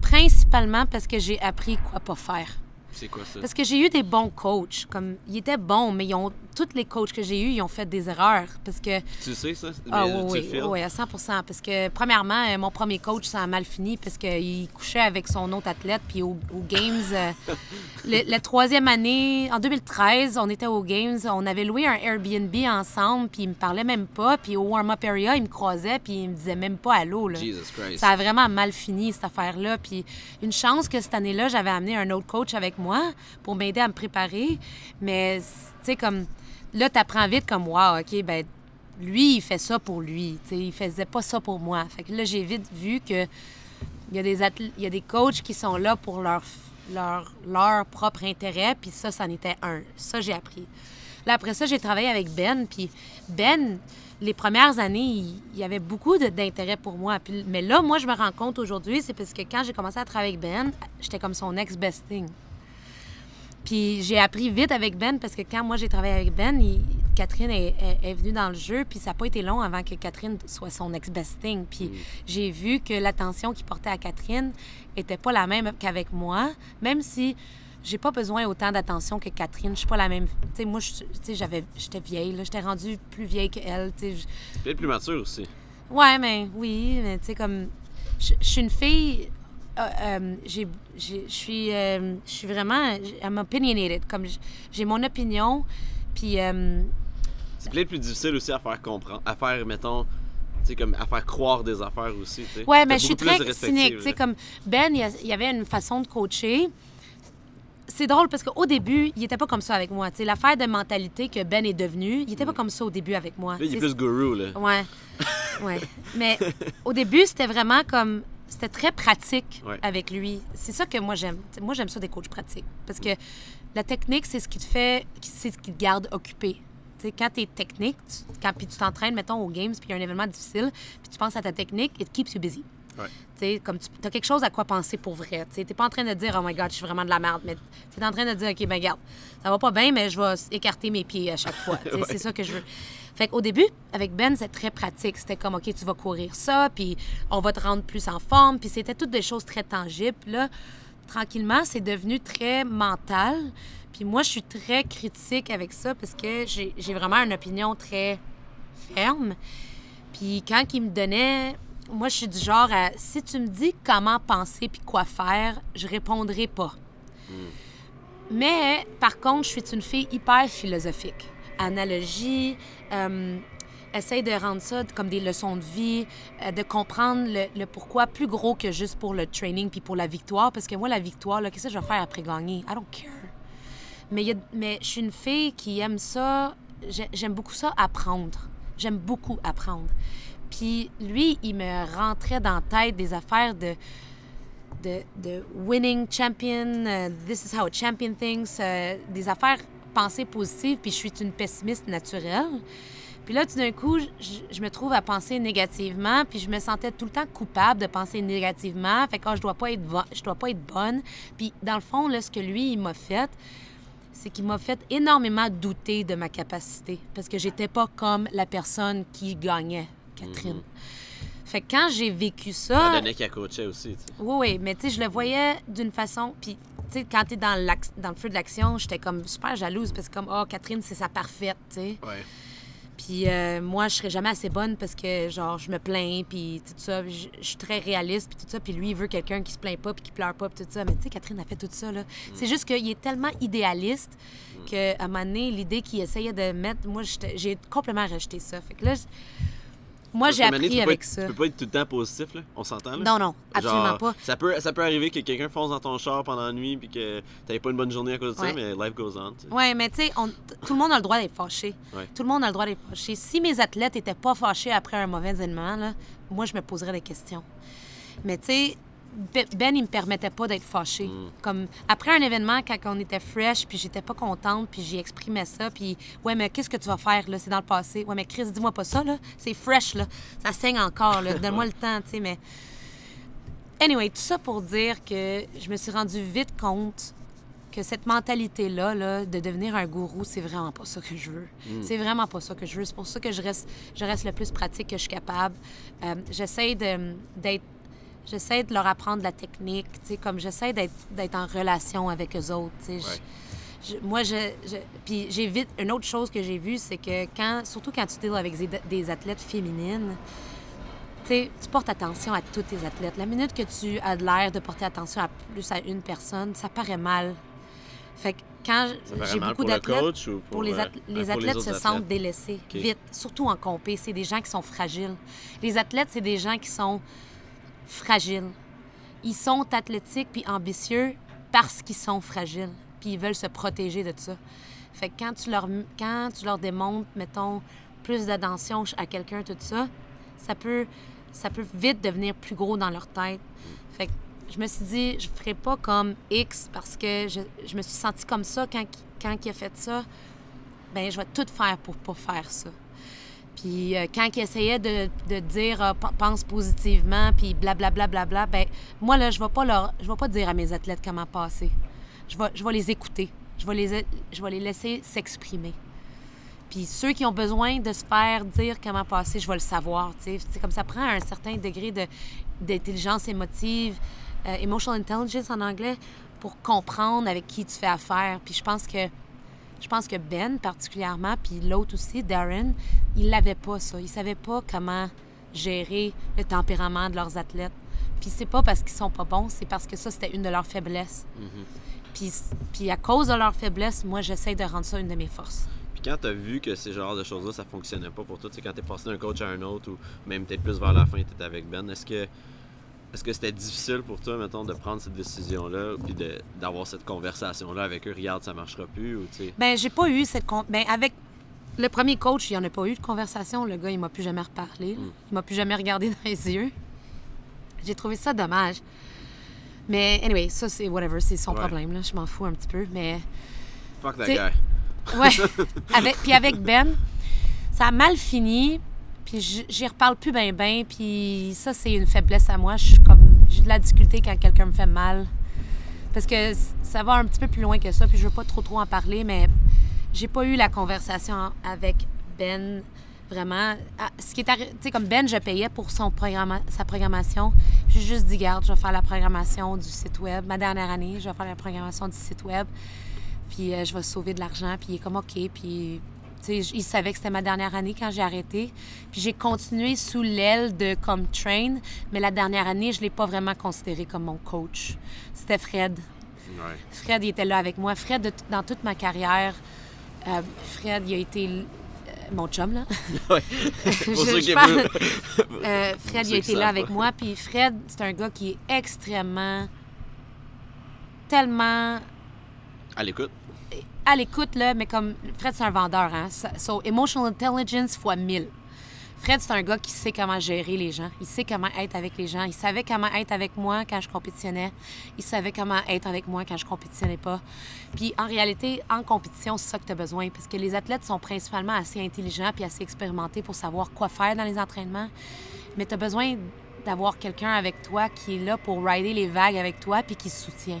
principalement parce que j'ai appris quoi pas faire C'est quoi ça? Parce que j'ai eu des bons coachs. Comme, ils étaient bons, mais ils ont, tous les coachs que j'ai eus, ils ont fait des erreurs. Parce que, Tu sais ça? ah Mais oui, tu oui, à 100% Parce que, premièrement, euh, mon premier coach, ça a mal fini parce qu'il couchait avec son autre athlète. Puis au, aux Games, euh, le- la troisième année, en 2013, on était aux Games. On avait loué un Airbnb ensemble, puis il me parlait même pas. Puis au warm-up area, il me croisait, puis il me disait même pas allô. Là. Jesus Christ. Ça a vraiment mal fini, cette affaire-là. Puis une chance que cette année-là, j'avais amené un autre coach avec moi pour m'aider à me préparer. Mais, tu sais, comme là, tu apprends vite comme, wow, OK, ben lui, il fait ça pour lui. Tu sais, il faisait pas ça pour moi. Fait que là, j'ai vite vu que il y a des il y a des coachs qui sont là pour leur, leur, leur propre intérêt, puis ça, c'en était un. Ça, j'ai appris. Là, après ça, j'ai travaillé avec Ben, puis Ben, les premières années, il, y avait beaucoup d'intérêt pour moi. Puis- mais là, moi, je me rends compte aujourd'hui, c'est parce que quand j'ai commencé à travailler avec Ben, j'étais comme son ex-besting. Puis j'ai appris vite avec Ben parce que quand moi j'ai travaillé avec Ben, il- Catherine est, est- est venue dans le jeu, puis ça n'a pas été long avant que Catherine soit son ex-besting. Puis j'ai vu que l'attention qu'il portait à Catherine était pas la même qu'avec moi, même si j'ai pas besoin autant d'attention que Catherine. Je suis pas la même. Tu sais, moi, j'avais, j'étais vieille, là, j'étais rendue plus vieille qu'elle. tu sais, es plus mature aussi. Ouais, mais oui, mais tu sais, comme. Je suis une fille. Euh, euh, Je suis euh, je suis vraiment. I'm opinionated. Comme j'ai mon opinion, puis. euh, C'est peut-être plus difficile aussi à faire comprendre, à faire, mettons, tu sais, comme à faire croire des affaires aussi. tu sais. ouais, mais je suis très cynique. Tu sais, là. comme Ben, il y avait une façon de coacher. C'est drôle parce qu'au début, il était pas comme ça avec moi. Tu sais, l'affaire de mentalité que Ben est devenu, il était pas comme ça au début avec moi. Mm. Là, il est plus guru, là. Ouais. Ouais. Mais au début, c'était vraiment comme. C'était très pratique Ouais. avec lui. C'est ça que moi j'aime. Moi, j'aime ça des coachs pratiques. Parce que la technique, c'est ce qui te fait. C'est ce qui te garde occupé. T'sais, quand tu es technique, tu- quand puis tu t'entraînes, mettons, aux Games, puis il y a un événement difficile, puis tu penses à ta technique, it keeps you busy. Ouais. T'sais, comme tu as quelque chose à quoi penser pour vrai. Tu n'es pas en train de dire, oh my God, je suis vraiment de la merde, mais tu es en train de dire, OK, ben regarde, ça va pas bien, mais je vais écarter mes pieds à chaque fois. Ouais. C'est ça que je veux. Fait qu'au début, avec Ben, c'était très pratique. C'était comme, OK, tu vas courir ça, puis on va te rendre plus en forme, puis c'était toutes des choses très tangibles. Là, tranquillement, c'est devenu très mental. Puis moi, je suis très critique avec ça parce que j'ai j'ai vraiment une opinion très ferme. Puis quand il me donnait, moi, je suis du genre à si tu me dis comment penser puis quoi faire, je répondrai pas. Mais par contre, je suis une fille hyper philosophique. Analogie, euh, essaye de rendre ça comme des leçons de vie, euh, de comprendre le, pourquoi plus gros que juste pour le training puis pour la victoire. Parce que moi, la victoire, qu'est-ce que je vais faire après gagner? I don't care. Mais, mais je suis une fille qui aime ça. j'ai- J'aime beaucoup ça apprendre. J'aime beaucoup apprendre. Puis lui, il me rentrait dans la tête des affaires de, de, winning champion, euh, this is how a champion thinks, des affaires pensées positives, puis je suis une pessimiste naturelle. Puis là, tout d'un coup, je, je me trouve à penser négativement, puis je me sentais tout le temps coupable de penser négativement. Fait que ah, je dois pas être je dois pas être bonne. Puis dans le fond, là, ce que lui, il m'a fait, c'est qu'il m'a fait énormément douter de ma capacité parce que j'étais pas comme la personne qui gagnait, Catherine. Fait que quand j'ai vécu Ça ça, donnait qu'à coachait aussi, tu sais. oui, oui, mais tu sais, je le voyais d'une façon. Puis, sais, quand t'es dans, dans le feu de l'action, j'étais comme super jalouse parce que comme, oh, Catherine, c'est sa parfaite, tu sais. Ouais. Puis euh, moi, je serais jamais assez bonne parce que, genre, je me plains, puis tout ça. Je suis très réaliste, puis tout ça. Puis lui, il veut quelqu'un qui se plaint pas, puis qui pleure pas, puis tout ça. Mais tu sais, Catherine a fait tout ça, là. C'est juste qu'il est tellement idéaliste qu'à un moment donné, l'idée qu'il essayait de mettre, moi, j'ai complètement rejeté ça. Fait que là, moi, j'ai appris avec être- ça. Tu peux pas être tout le temps positif, là. On s'entend, là? Non, non, absolument Genre, pas. Ça peut, ça peut arriver que quelqu'un fonce dans ton char pendant la nuit puis que t'avais pas une bonne journée à cause de Ouais. ça, mais life goes on. tu sais. Oui, mais tu sais, tout le monde a le droit d'être fâché. Ouais. Tout le monde a le droit d'être fâché. Si mes athlètes n'étaient pas fâchés après un mauvais événement, là, moi, je me poserais des questions. Mais tu sais, Ben, il me permettait pas d'être fâché. Comme après un événement, quand on était fresh, puis j'étais pas contente, puis j'y exprimais ça, puis ouais, mais qu'est-ce que tu vas faire là? C'est dans le passé. Ouais, mais Chris, dis-moi pas ça là. C'est fresh là. Ça saigne encore là. Donne-moi le temps, tu sais. Mais anyway, tout ça pour dire que je me suis rendu vite compte que cette mentalité-là, là, de devenir un gourou, c'est vraiment pas ça que je veux. C'est vraiment pas ça que je veux. C'est pour ça que je reste, je reste le plus pratique que je suis capable. Euh, j'essaie d'être J'essaie de leur apprendre la technique, tu sais, comme j'essaie d'être, en relation avec eux autres, tu sais. Je- Ouais. je- moi, je, je- Puis j'ai vite... Une autre chose que j'ai vue, c'est que quand... Surtout quand tu deals avec des, athlètes féminines, tu portes attention à tous tes athlètes. La minute que tu as l'air de porter attention à plus à une personne, ça paraît mal. Fait que quand j'ai beaucoup pour le d'athlètes... coach ou pour, Pour les, euh, athl- ouais, les pour athlètes se athlètes? sentent délaissés vite, surtout en compé. C'est des gens qui sont fragiles. Les athlètes, c'est des gens qui sont fragiles. Ils sont athlétiques puis ambitieux parce qu'ils sont fragiles. Puis ils veulent se protéger de ça. Fait quand tu leur, quand tu leur démontres, mettons, plus d'attention à quelqu'un, tout ça, ça peut, ça peut vite devenir plus gros dans leur tête. Fait que je me suis dit, je ferai pas comme X parce que je, je me suis sentie comme ça quand, quand il a fait ça. Ben, je vais tout faire pour pas faire ça. Puis euh, quand il essayait de, de dire euh, pense positivement, puis blablabla, bla, ben moi, là, je ne vais, pas vais pas dire à mes athlètes comment passer. Je vais, je vais les écouter. Je vais les, je vais les laisser s'exprimer. Puis ceux qui ont besoin de se faire dire comment passer, je vais le savoir. C'est comme ça prend un certain degré de, d'intelligence émotive, euh, emotional intelligence en anglais, pour comprendre avec qui tu fais affaire. Puis je pense que je pense que Ben, particulièrement, puis l'autre aussi, Darren, ils l'avaient pas, ça. Ils savaient pas comment gérer le tempérament de leurs athlètes. Puis c'est pas parce qu'ils sont pas bons, c'est parce que ça, c'était une de leurs faiblesses. puis, puis à cause de leurs faiblesses, moi, j'essaie de rendre ça une de mes forces. Puis quand t'as vu que ces genres de choses-là, ça fonctionnait pas pour toi, tu sais, quand t'es passé d'un coach à un autre ou même peut-être plus vers la fin, t'étais avec Ben, est-ce que est-ce que c'était difficile pour toi, mettons, de prendre cette décision-là puis d'avoir cette conversation-là avec eux? Regarde, ça marchera plus ou tu sais? Ben, j'ai pas eu cette. con- Ben, avec le premier coach, il n'y en a pas eu de conversation. Le gars, il m'a plus jamais reparlé. là. Il m'a plus jamais regardé dans les yeux. J'ai trouvé ça dommage. Mais, anyway, ça, c'est whatever, c'est son Ouais. problème, là. Je m'en fous un petit peu. Mais, Fuck that guy. ouais. avec, puis avec Ben, ça a mal fini. Puis j'y reparle plus ben ben. Puis ça, c'est une faiblesse à moi. Je suis comme. J'ai de la difficulté quand quelqu'un me fait mal. Parce que ça va un petit peu plus loin que ça. Puis je veux pas trop trop en parler, mais j'ai pas eu la conversation avec Ben vraiment. Ah, Ce qui est Tu sais, comme Ben, je payais pour son programma- sa programmation. J'ai juste dit, garde, je vais faire la programmation du site web. Ma dernière année, je vais faire la programmation du site web. Puis euh, je vais sauver de l'argent. Puis il est comme OK. Puis, tu sais, il savait que c'était ma dernière année quand j'ai arrêté. Puis j'ai continué sous l'aile de comme train. Mais la dernière année, je l'ai pas vraiment considéré comme mon coach. C'était Fred. Ouais. Fred, il était là avec moi. Fred, de dans toute ma carrière, euh, Fred, il a été euh, mon chum, là. Écoutent. Euh, Fred, il a été là avec moi. Puis Fred, c'est un gars qui est extrêmement, tellement À l'écoute. À l'écoute, là, mais comme Fred, c'est un vendeur, hein. So, emotional intelligence fois 1000. Fred, c'est un gars qui sait comment gérer les gens. Il sait comment être avec les gens. Il savait comment être avec moi quand je compétitionnais. Il savait comment être avec moi quand je compétitionnais pas. Puis en réalité, en compétition, c'est ça que tu as besoin. Parce que les athlètes sont principalement assez intelligents puis assez expérimentés pour savoir quoi faire dans les entraînements. Mais tu as besoin d'avoir quelqu'un avec toi qui est là pour rider les vagues avec toi puis qui se soutient.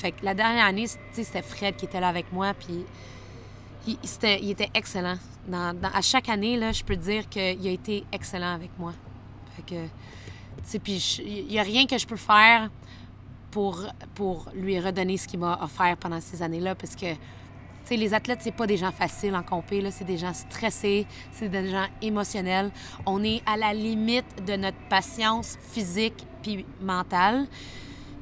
Fait que la dernière année, c'était Fred qui était là avec moi, puis il, était excellent. À chaque année, là, je peux dire qu'il a été excellent avec moi. Fait que, puis il n'y a rien que je peux faire pour, pour lui redonner ce qu'il m'a offert pendant ces années-là. Parce que, tu sais, les athlètes, c'est pas des gens faciles en compé. C'est des gens stressés, c'est des gens émotionnels. On est à la limite de notre patience physique puis mentale.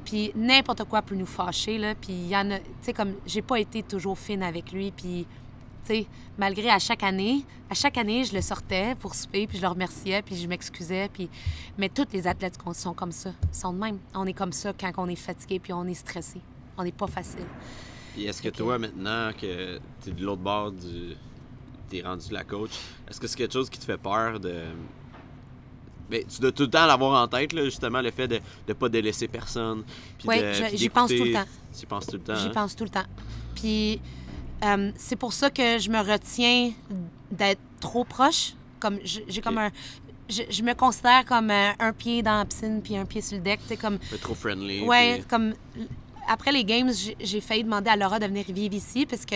Puis n'importe quoi peut nous fâcher, là. Puis il y en a... Tu sais, comme, j'ai pas été toujours fine avec lui, puis... tu sais, malgré à chaque année, à chaque année, je le sortais pour souper, puis je le remerciais, puis je m'excusais, puis... Mais tous les athlètes sont comme ça, sont de même. On est comme ça quand on est fatigué, puis on est stressé. On n'est pas facile. Puis est-ce que- toi, maintenant que tu es de l'autre bord du. T'es rendu la coach, est-ce que c'est quelque chose qui te fait peur de. Ben, tu dois tout le temps l'avoir en tête, là, justement, le fait de ne pas délaisser personne. Oui, j'y pense tout le temps. Tu y penses tout le temps. J'y hein? pense tout le temps. Puis euh, c'est pour ça que je me retiens d'être trop proche. Comme j'ai comme un, je, je me considère comme euh, un pied dans la piscine puis un pied sur le deck. Sais comme Pas trop friendly. ouais, puis- comme après les games, j'ai- j'ai failli demander à Laura de venir vivre ici parce que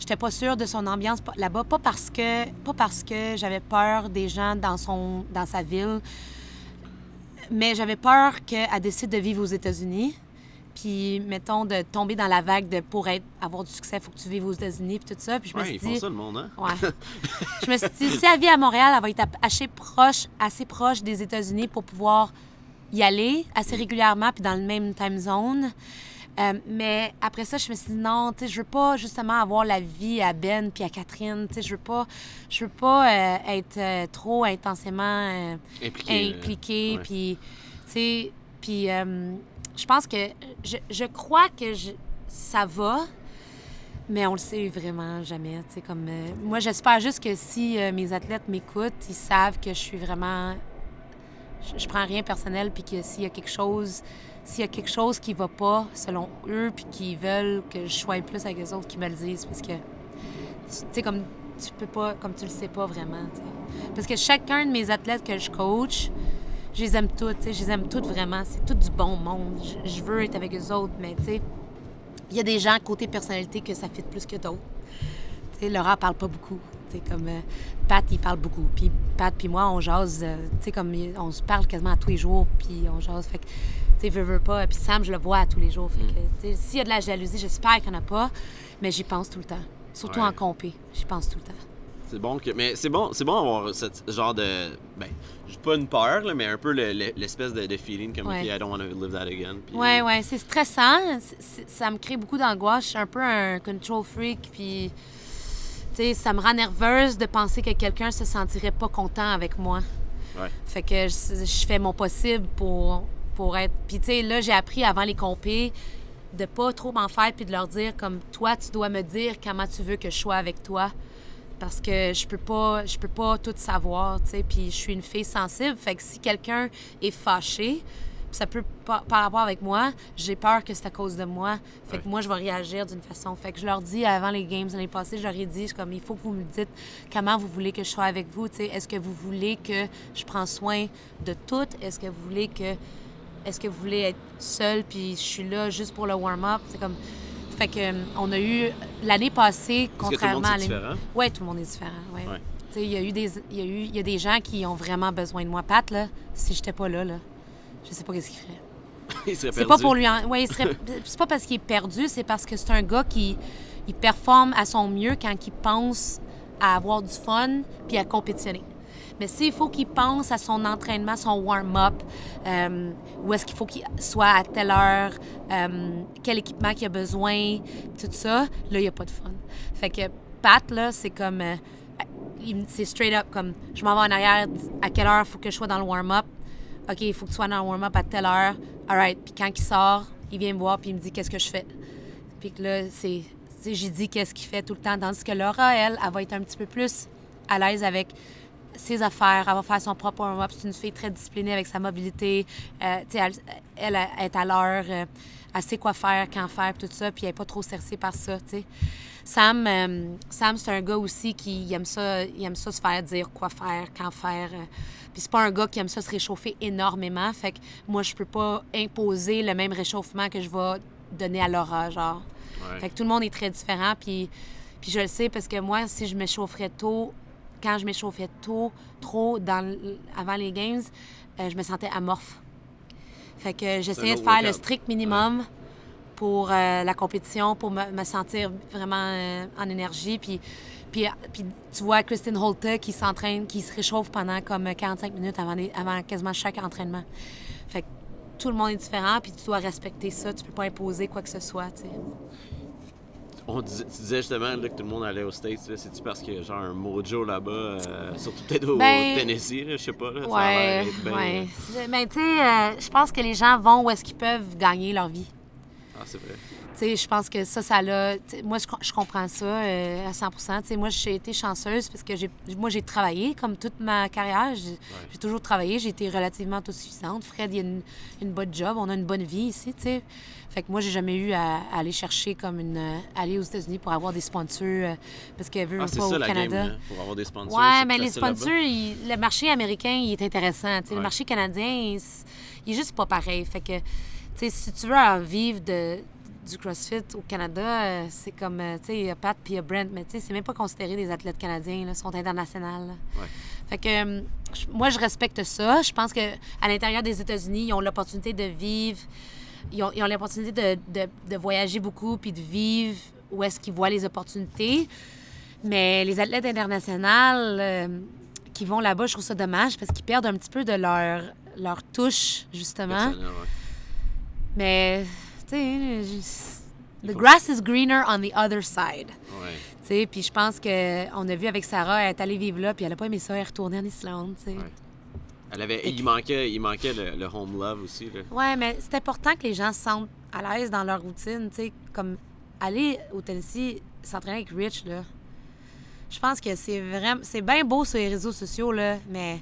j'étais pas sûre de son ambiance là-bas, pas parce que pas parce que j'avais peur des gens dans son dans sa ville, mais j'avais peur qu'elle décide de vivre aux États-Unis. Puis, mettons, de tomber dans la vague de pour être, avoir du succès, il faut que tu vives aux États-Unis, puis tout ça. Puis je me suis ils font dit, ça, le monde, hein? Ouais. je me suis dit, si elle vit à Montréal, elle va être assez proche, assez proche des États-Unis pour pouvoir y aller assez régulièrement, puis dans le même time zone. Euh, mais après ça, je me suis dit, non, tu sais, je veux pas justement avoir la vie à Ben puis à Catherine. Tu sais, je veux pas, je veux pas euh, être euh, trop intensément Impliqué. impliquée. Puis, tu sais, puis je pense que je, je crois que je- ça va, mais on le sait vraiment jamais. Tu sais, comme euh, moi, j'espère juste que si euh, mes athlètes m'écoutent, ils savent que je suis vraiment, je, je prends rien personnel, puis que s'il y a quelque chose, s'il y a quelque chose qui va pas selon eux, puis qu'ils veulent que je sois plus avec les autres, qu'ils me le disent, parce que tu sais comme tu peux pas, comme tu le sais pas vraiment. Parce que chacun de mes athlètes que je coach, je les aime toutes, je les aime toutes vraiment. C'est tout du bon monde. Je, veux être avec eux autres, mais tu sais, il y a des gens côté personnalité que ça fit plus que d'autres. Tu sais, Laura parle pas beaucoup. Tu comme euh, Pat, il parle beaucoup. Puis Pat puis moi, on jase, euh, tu sais, comme on se parle quasiment à tous les jours, puis on jase. Tu sais, veux, veux pas. Puis Sam, je le vois à tous les jours. Fait que, tu sais, s'il y a de la jalousie, j'espère qu'il n'y en a pas, mais j'y pense tout le temps. Surtout Ouais. en compé, j'y pense tout le temps. C'est bon que. Mais c'est bon, c'est bon d'avoir ce genre de. Ben, j'ai pas une peur, là, mais un peu le- le- l'espèce de, de feeling comme Ouais. I don't want to live that again. Puis, Ouais, ouais, c'est stressant. Ça me crée beaucoup d'angoisse. Je suis un peu un control freak, puis tu sais, ça me rend nerveuse de penser que quelqu'un se sentirait pas content avec moi. Ouais. Fait que je, je fais mon possible pour, pour être. Puis tu sais, là, j'ai appris avant les compés de pas trop m'en faire puis de leur dire comme toi, tu dois me dire comment tu veux que je sois avec toi parce que je peux pas je peux pas tout savoir, tu sais, puis je suis une fille sensible, fait que si quelqu'un est fâché, ça peut par, par rapport avec moi, j'ai peur que c'est à cause de moi. Fait que moi je vais réagir d'une façon. Fait que je leur dis avant les games l'année passée, je leur ai dit comme il faut que vous me dites comment vous voulez que je sois avec vous, tu sais, est-ce que vous voulez que je prends soin de tout Est-ce que vous voulez que est-ce que vous voulez être seul puis je suis là juste pour le warm-up, c'est comme fait que euh, on a eu l'année passée Est-ce que tout le monde contrairement à oui, tout le monde est différent. Ouais. Ouais. Tu sais, Il y, a eu des, il y, a eu, il y a des gens qui ont vraiment besoin de moi. Pat, là, si j'étais pas là, là, je sais pas qu'est-ce qu'il ferait. Il serait C'est pas pour lui. En... Ouais, serait... c'est pas parce qu'il est perdu, c'est parce que c'est un gars qui il performe à son mieux quand il pense à avoir du fun puis à compétitionner. Mais s'il faut qu'il pense à son entraînement, son warm-up, euh, où est-ce qu'il faut qu'il soit à telle heure, euh, quel équipement qu'il a besoin, tout ça, là, il n'y a pas de fun. Fait que Pat, là, c'est comme... euh, c'est straight up comme je m'en vais en arrière, à quelle heure faut que je sois dans le warm-up? OK, il faut que tu sois dans le warm-up à telle heure. All right. Puis quand il sort, il vient me voir puis il me dit qu'est-ce que je fais? Puis que là, c'est. J'ai dit qu'est-ce qu'il fait tout le temps. Tandis que Laura, elle, elle va être un petit peu plus à l'aise avec ses affaires. Elle va faire son propre warm-up. C'est une fille très disciplinée avec sa mobilité. Euh, elle, elle, elle est à l'heure. euh, elle sait quoi faire, quand faire, tout ça. Puis elle n'est pas trop stressée par ça. Sam, euh, Sam c'est un gars aussi qui aime ça, il aime ça se faire dire quoi faire, quand faire. Puis c'est pas un gars qui aime ça se réchauffer énormément. Fait que moi, je peux pas imposer le même réchauffement que je vais donner à Laura, genre. Ouais. Fait que tout le monde est très différent. Puis, puis je le sais parce que moi, si je m'échaufferais tôt, quand je m'échauffais tôt, trop dans, avant les games, euh, je me sentais amorphe. Fait que j'essayais de faire le strict minimum pour euh, la compétition, pour me, me sentir vraiment euh, en énergie. Puis, puis, puis tu vois Christine Holter qui s'entraîne, qui se réchauffe pendant comme 45 minutes avant, les- avant quasiment chaque entraînement. Fait que tout le monde est différent, puis tu dois respecter ça. Tu peux pas imposer quoi que ce soit, tu sais. On tu disais justement là, que tout le monde allait aux States. C'est-tu parce qu'il y a genre un mojo là-bas, euh, surtout peut-être au, Ben, Tennessee, je sais pas. Là, Ouais, ouais. Mais tu sais, euh, je pense que les gens vont où est-ce qu'ils peuvent gagner leur vie. Ah, c'est vrai. Je pense que ça, ça l'a. Moi, je, co- je comprends ça euh, à 100 Tu sais, moi, j'ai été chanceuse parce que moi, j'ai travaillé comme toute ma carrière. J'ai, toujours travaillé. J'ai été relativement autosuffisante. Fred, il a une, une bonne job. On a une bonne vie ici, tu sais. Fait que moi, j'ai jamais eu à, à aller chercher comme une. aller aux États-Unis pour avoir des sponsors euh, parce que veut, Ah, pas ça au la Canada. game, là, pour avoir des sponsors. Ouais, mais les sponsors, il- le marché américain, il est intéressant. Le marché canadien, il, il est juste pas pareil. Fait que, si tu veux en vivre de, du CrossFit au Canada, euh, c'est comme, euh, tu sais, il y a Pat puis il y a Brent, mais tu sais, c'est même pas considéré des athlètes canadiens, là, ils sont internationaux. Ouais. Fait que, je- moi, je respecte ça. Je pense que à l'intérieur des États-Unis, ils ont l'opportunité de vivre, ils ont, ils ont l'opportunité de, de- de voyager beaucoup puis de vivre où est-ce qu'ils voient les opportunités. Mais les athlètes internationaux euh, qui vont là-bas, je trouve ça dommage parce qu'ils perdent un petit peu de leur, leur touche, justement. Personnel, ouais. Mais, sais, Il the grass is greener on the other side. Ouais. Sais, puis je pense qu'on a vu avec Sarah, elle est allée vivre là, puis elle a pas aimé ça, elle est retournée en Islande, tu sais. Ouais. Elle avait, il manquait, il manquait le, le home love aussi. Là. Ouais, mais c'est important que les gens se sentent à l'aise dans leur routine, sais, comme aller au Tennessee, s'entraîner avec Rich, là. Je pense que c'est vraiment... C'est bien beau sur les réseaux sociaux, là, mais,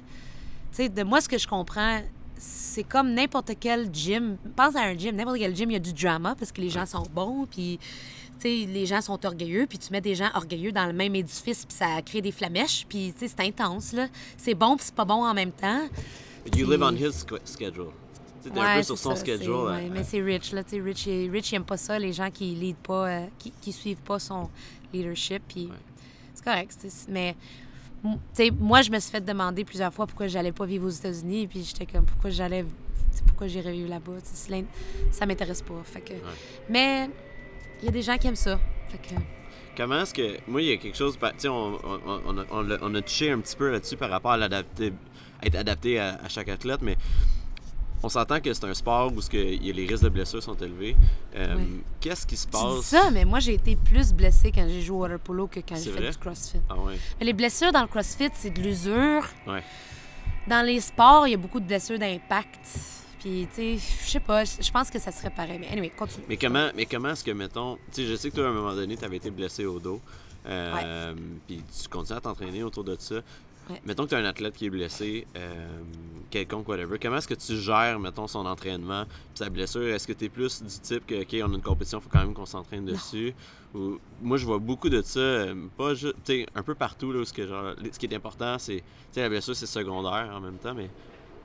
de moi, ce que je comprends, c'est comme n'importe quel gym. Pense à un gym, n'importe quel gym, il y a du drama parce que les gens sont bons, puis, tu sais, les gens sont orgueilleux, puis tu mets des gens orgueilleux dans le même édifice, puis ça crée des flamèches, puis, tu sais, c'est intense, là. C'est bon, puis c'est pas bon en même temps. You live on his schedule. T'es un Ouais, peu sur son ça, schedule. c'est- euh, ouais, mais c'est Rich, là. Tu sais, Rich, il, Rich, il aime pas ça, les gens qui lead pas, euh, qui, qui suivent pas son leadership. Puis Ouais. c'est correct. Mais, moi, je me suis fait demander plusieurs fois pourquoi j'allais pas vivre aux États-Unis. Puis j'étais comme, pourquoi j'allais. Pourquoi j'irais vivre là-bas? Ça m'intéresse pas. Fait que... Mais il y a des gens qui aiment ça. Fait que. Comment est-ce que. Moi, il y a quelque chose. Tu sais, on, on, on, a, on a touché un petit peu là-dessus par rapport à l'adapter, être adapté à, à chaque athlète, mais on s'entend que c'est un sport où ce que, les risques de blessures sont élevés. Euh, Ouais. Qu'est-ce qui se Tu dis passe? ça, mais moi, j'ai été plus blessée quand j'ai joué au water polo que quand C'est j'ai fait du CrossFit. Ah ouais. Mais les blessures dans le CrossFit, c'est de l'usure. Ouais. Dans les sports, il y a beaucoup de blessures d'impact. Puis, tu sais, je sais pas, je je pense que ça serait pareil. Mais anyway, continue. Mais comment, mais comment est-ce que, mettons, tu sais, je sais que toi, à un moment donné, tu avais été blessé au dos. Euh, Puis tu continues à t'entraîner autour de ça. Ouais. Mettons que tu as un athlète qui est blessé, euh, quelconque, whatever. Comment est-ce que tu gères, mettons, son entraînement, sa blessure? Est-ce que tu es plus du type que, OK, on a une compétition, il faut quand même qu'on s'entraîne dessus? Ou, moi, je vois beaucoup de ça, euh, pas juste, un peu partout, là, où ce, que, genre, ce qui est important, c'est, tu sais, la blessure, c'est secondaire en même temps, mais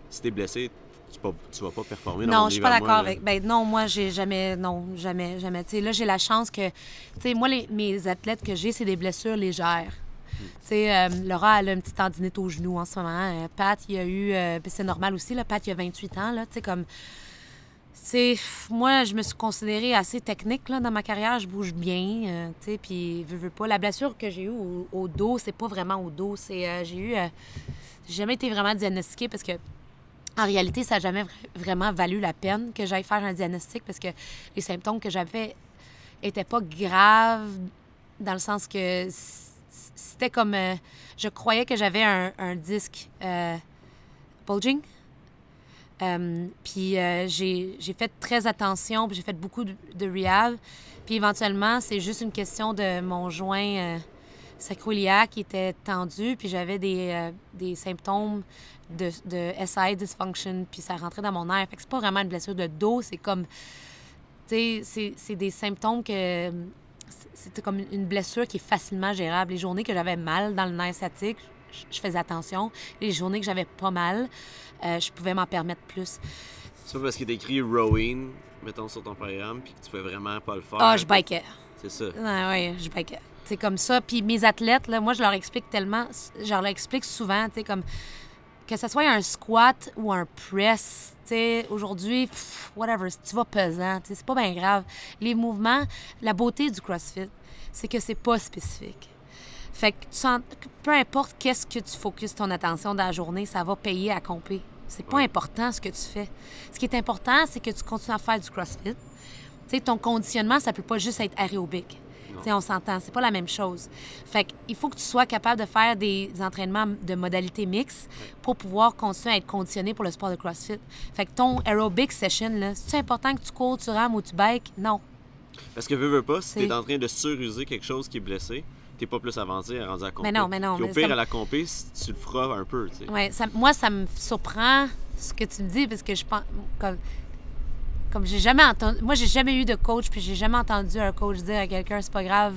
si tu es blessé, tu, pas- tu vas pas performer dans Non, mon je suis pas d'accord avec. Ben non, moi, j'ai jamais. Non, jamais, jamais. Tu sais, là, j'ai la chance que. Tu sais, moi, les, mes athlètes que j'ai, c'est des blessures légères. Tu sais, euh, Laura, elle a une petite tendinite au genou en ce moment. Euh, Pat, il a eu. euh, puis c'est normal aussi, là. Pat, il a 28 ans, là. Tu sais, comme. C'est. Moi, je me suis considérée assez technique, là, dans ma carrière. Je bouge bien, euh, tu sais, puis veux, veux pas. La blessure que j'ai eue au, au dos, c'est pas vraiment au dos. C'est. euh, j'ai eu. j'ai jamais été vraiment diagnostiquée parce que en réalité, ça n'a jamais vra- vraiment valu la peine que j'aille faire un diagnostic parce que les symptômes que j'avais étaient pas graves dans le sens que c'était comme... euh, je croyais que j'avais un, disque euh, bulging. Euh, puis j'ai fait très attention, puis j'ai fait beaucoup de, de rehab. Puis éventuellement, c'est juste une question de mon joint sacroiliac qui était tendu, puis j'avais des symptômes de, de SI dysfunction, puis ça rentrait dans mon air. Fait que c'est pas vraiment une blessure de dos, c'est comme. Tu sais, c'est- des symptômes que. C'était comme une blessure qui est facilement gérable. Les journées que j'avais mal dans le nerf sciatique, je- faisais attention. Les journées que j'avais pas mal, euh, je pouvais m'en permettre plus. C'est parce qu'il est écrit rowing, mettons, sur ton programme, puis que tu fais vraiment pas le faire. Ah, je bikais. C'est ça. Ouais, ouais, je bikais. C'est comme ça. Puis mes athlètes, là, moi, je leur explique tellement, je leur explique souvent, tu sais, comme que ce soit un squat ou un press, tu sais, aujourd'hui, whatever, si tu vas pesant, tu sais, c'est pas bien grave. Les mouvements, la beauté du CrossFit, c'est que c'est pas spécifique. Fait que tu peu importe qu'est-ce que tu focuses ton attention dans la journée, ça va payer à compter. C'est pas Ouais. important ce que tu fais. Ce qui est important, c'est que tu continues à faire du CrossFit. Tu sais, ton conditionnement, ça peut pas juste être aérobique. Tu on s'entend, c'est pas la même chose. Fait il faut que tu sois capable de faire des entraînements de modalité mixte pour pouvoir continuer à être conditionné pour le sport de CrossFit. Fait que ton aerobic session, là, c'est important que tu cours, tu rames ou tu bikes? Non. Parce que veux, veux pas, si C'est- t'es en train de suruser quelque chose qui est blessé, t'es pas plus avancé à rendu à compé. Mais non, mais non, Puis au mais pire, ça- à la compé, tu le feras un peu, tu sais. Ouais, ça- moi, ça me surprend ce que tu me dis parce que je pense. Comme, comme j'ai jamais entendu. Moi, j'ai jamais eu de coach, puis j'ai jamais entendu un coach dire à quelqu'un c'est pas grave,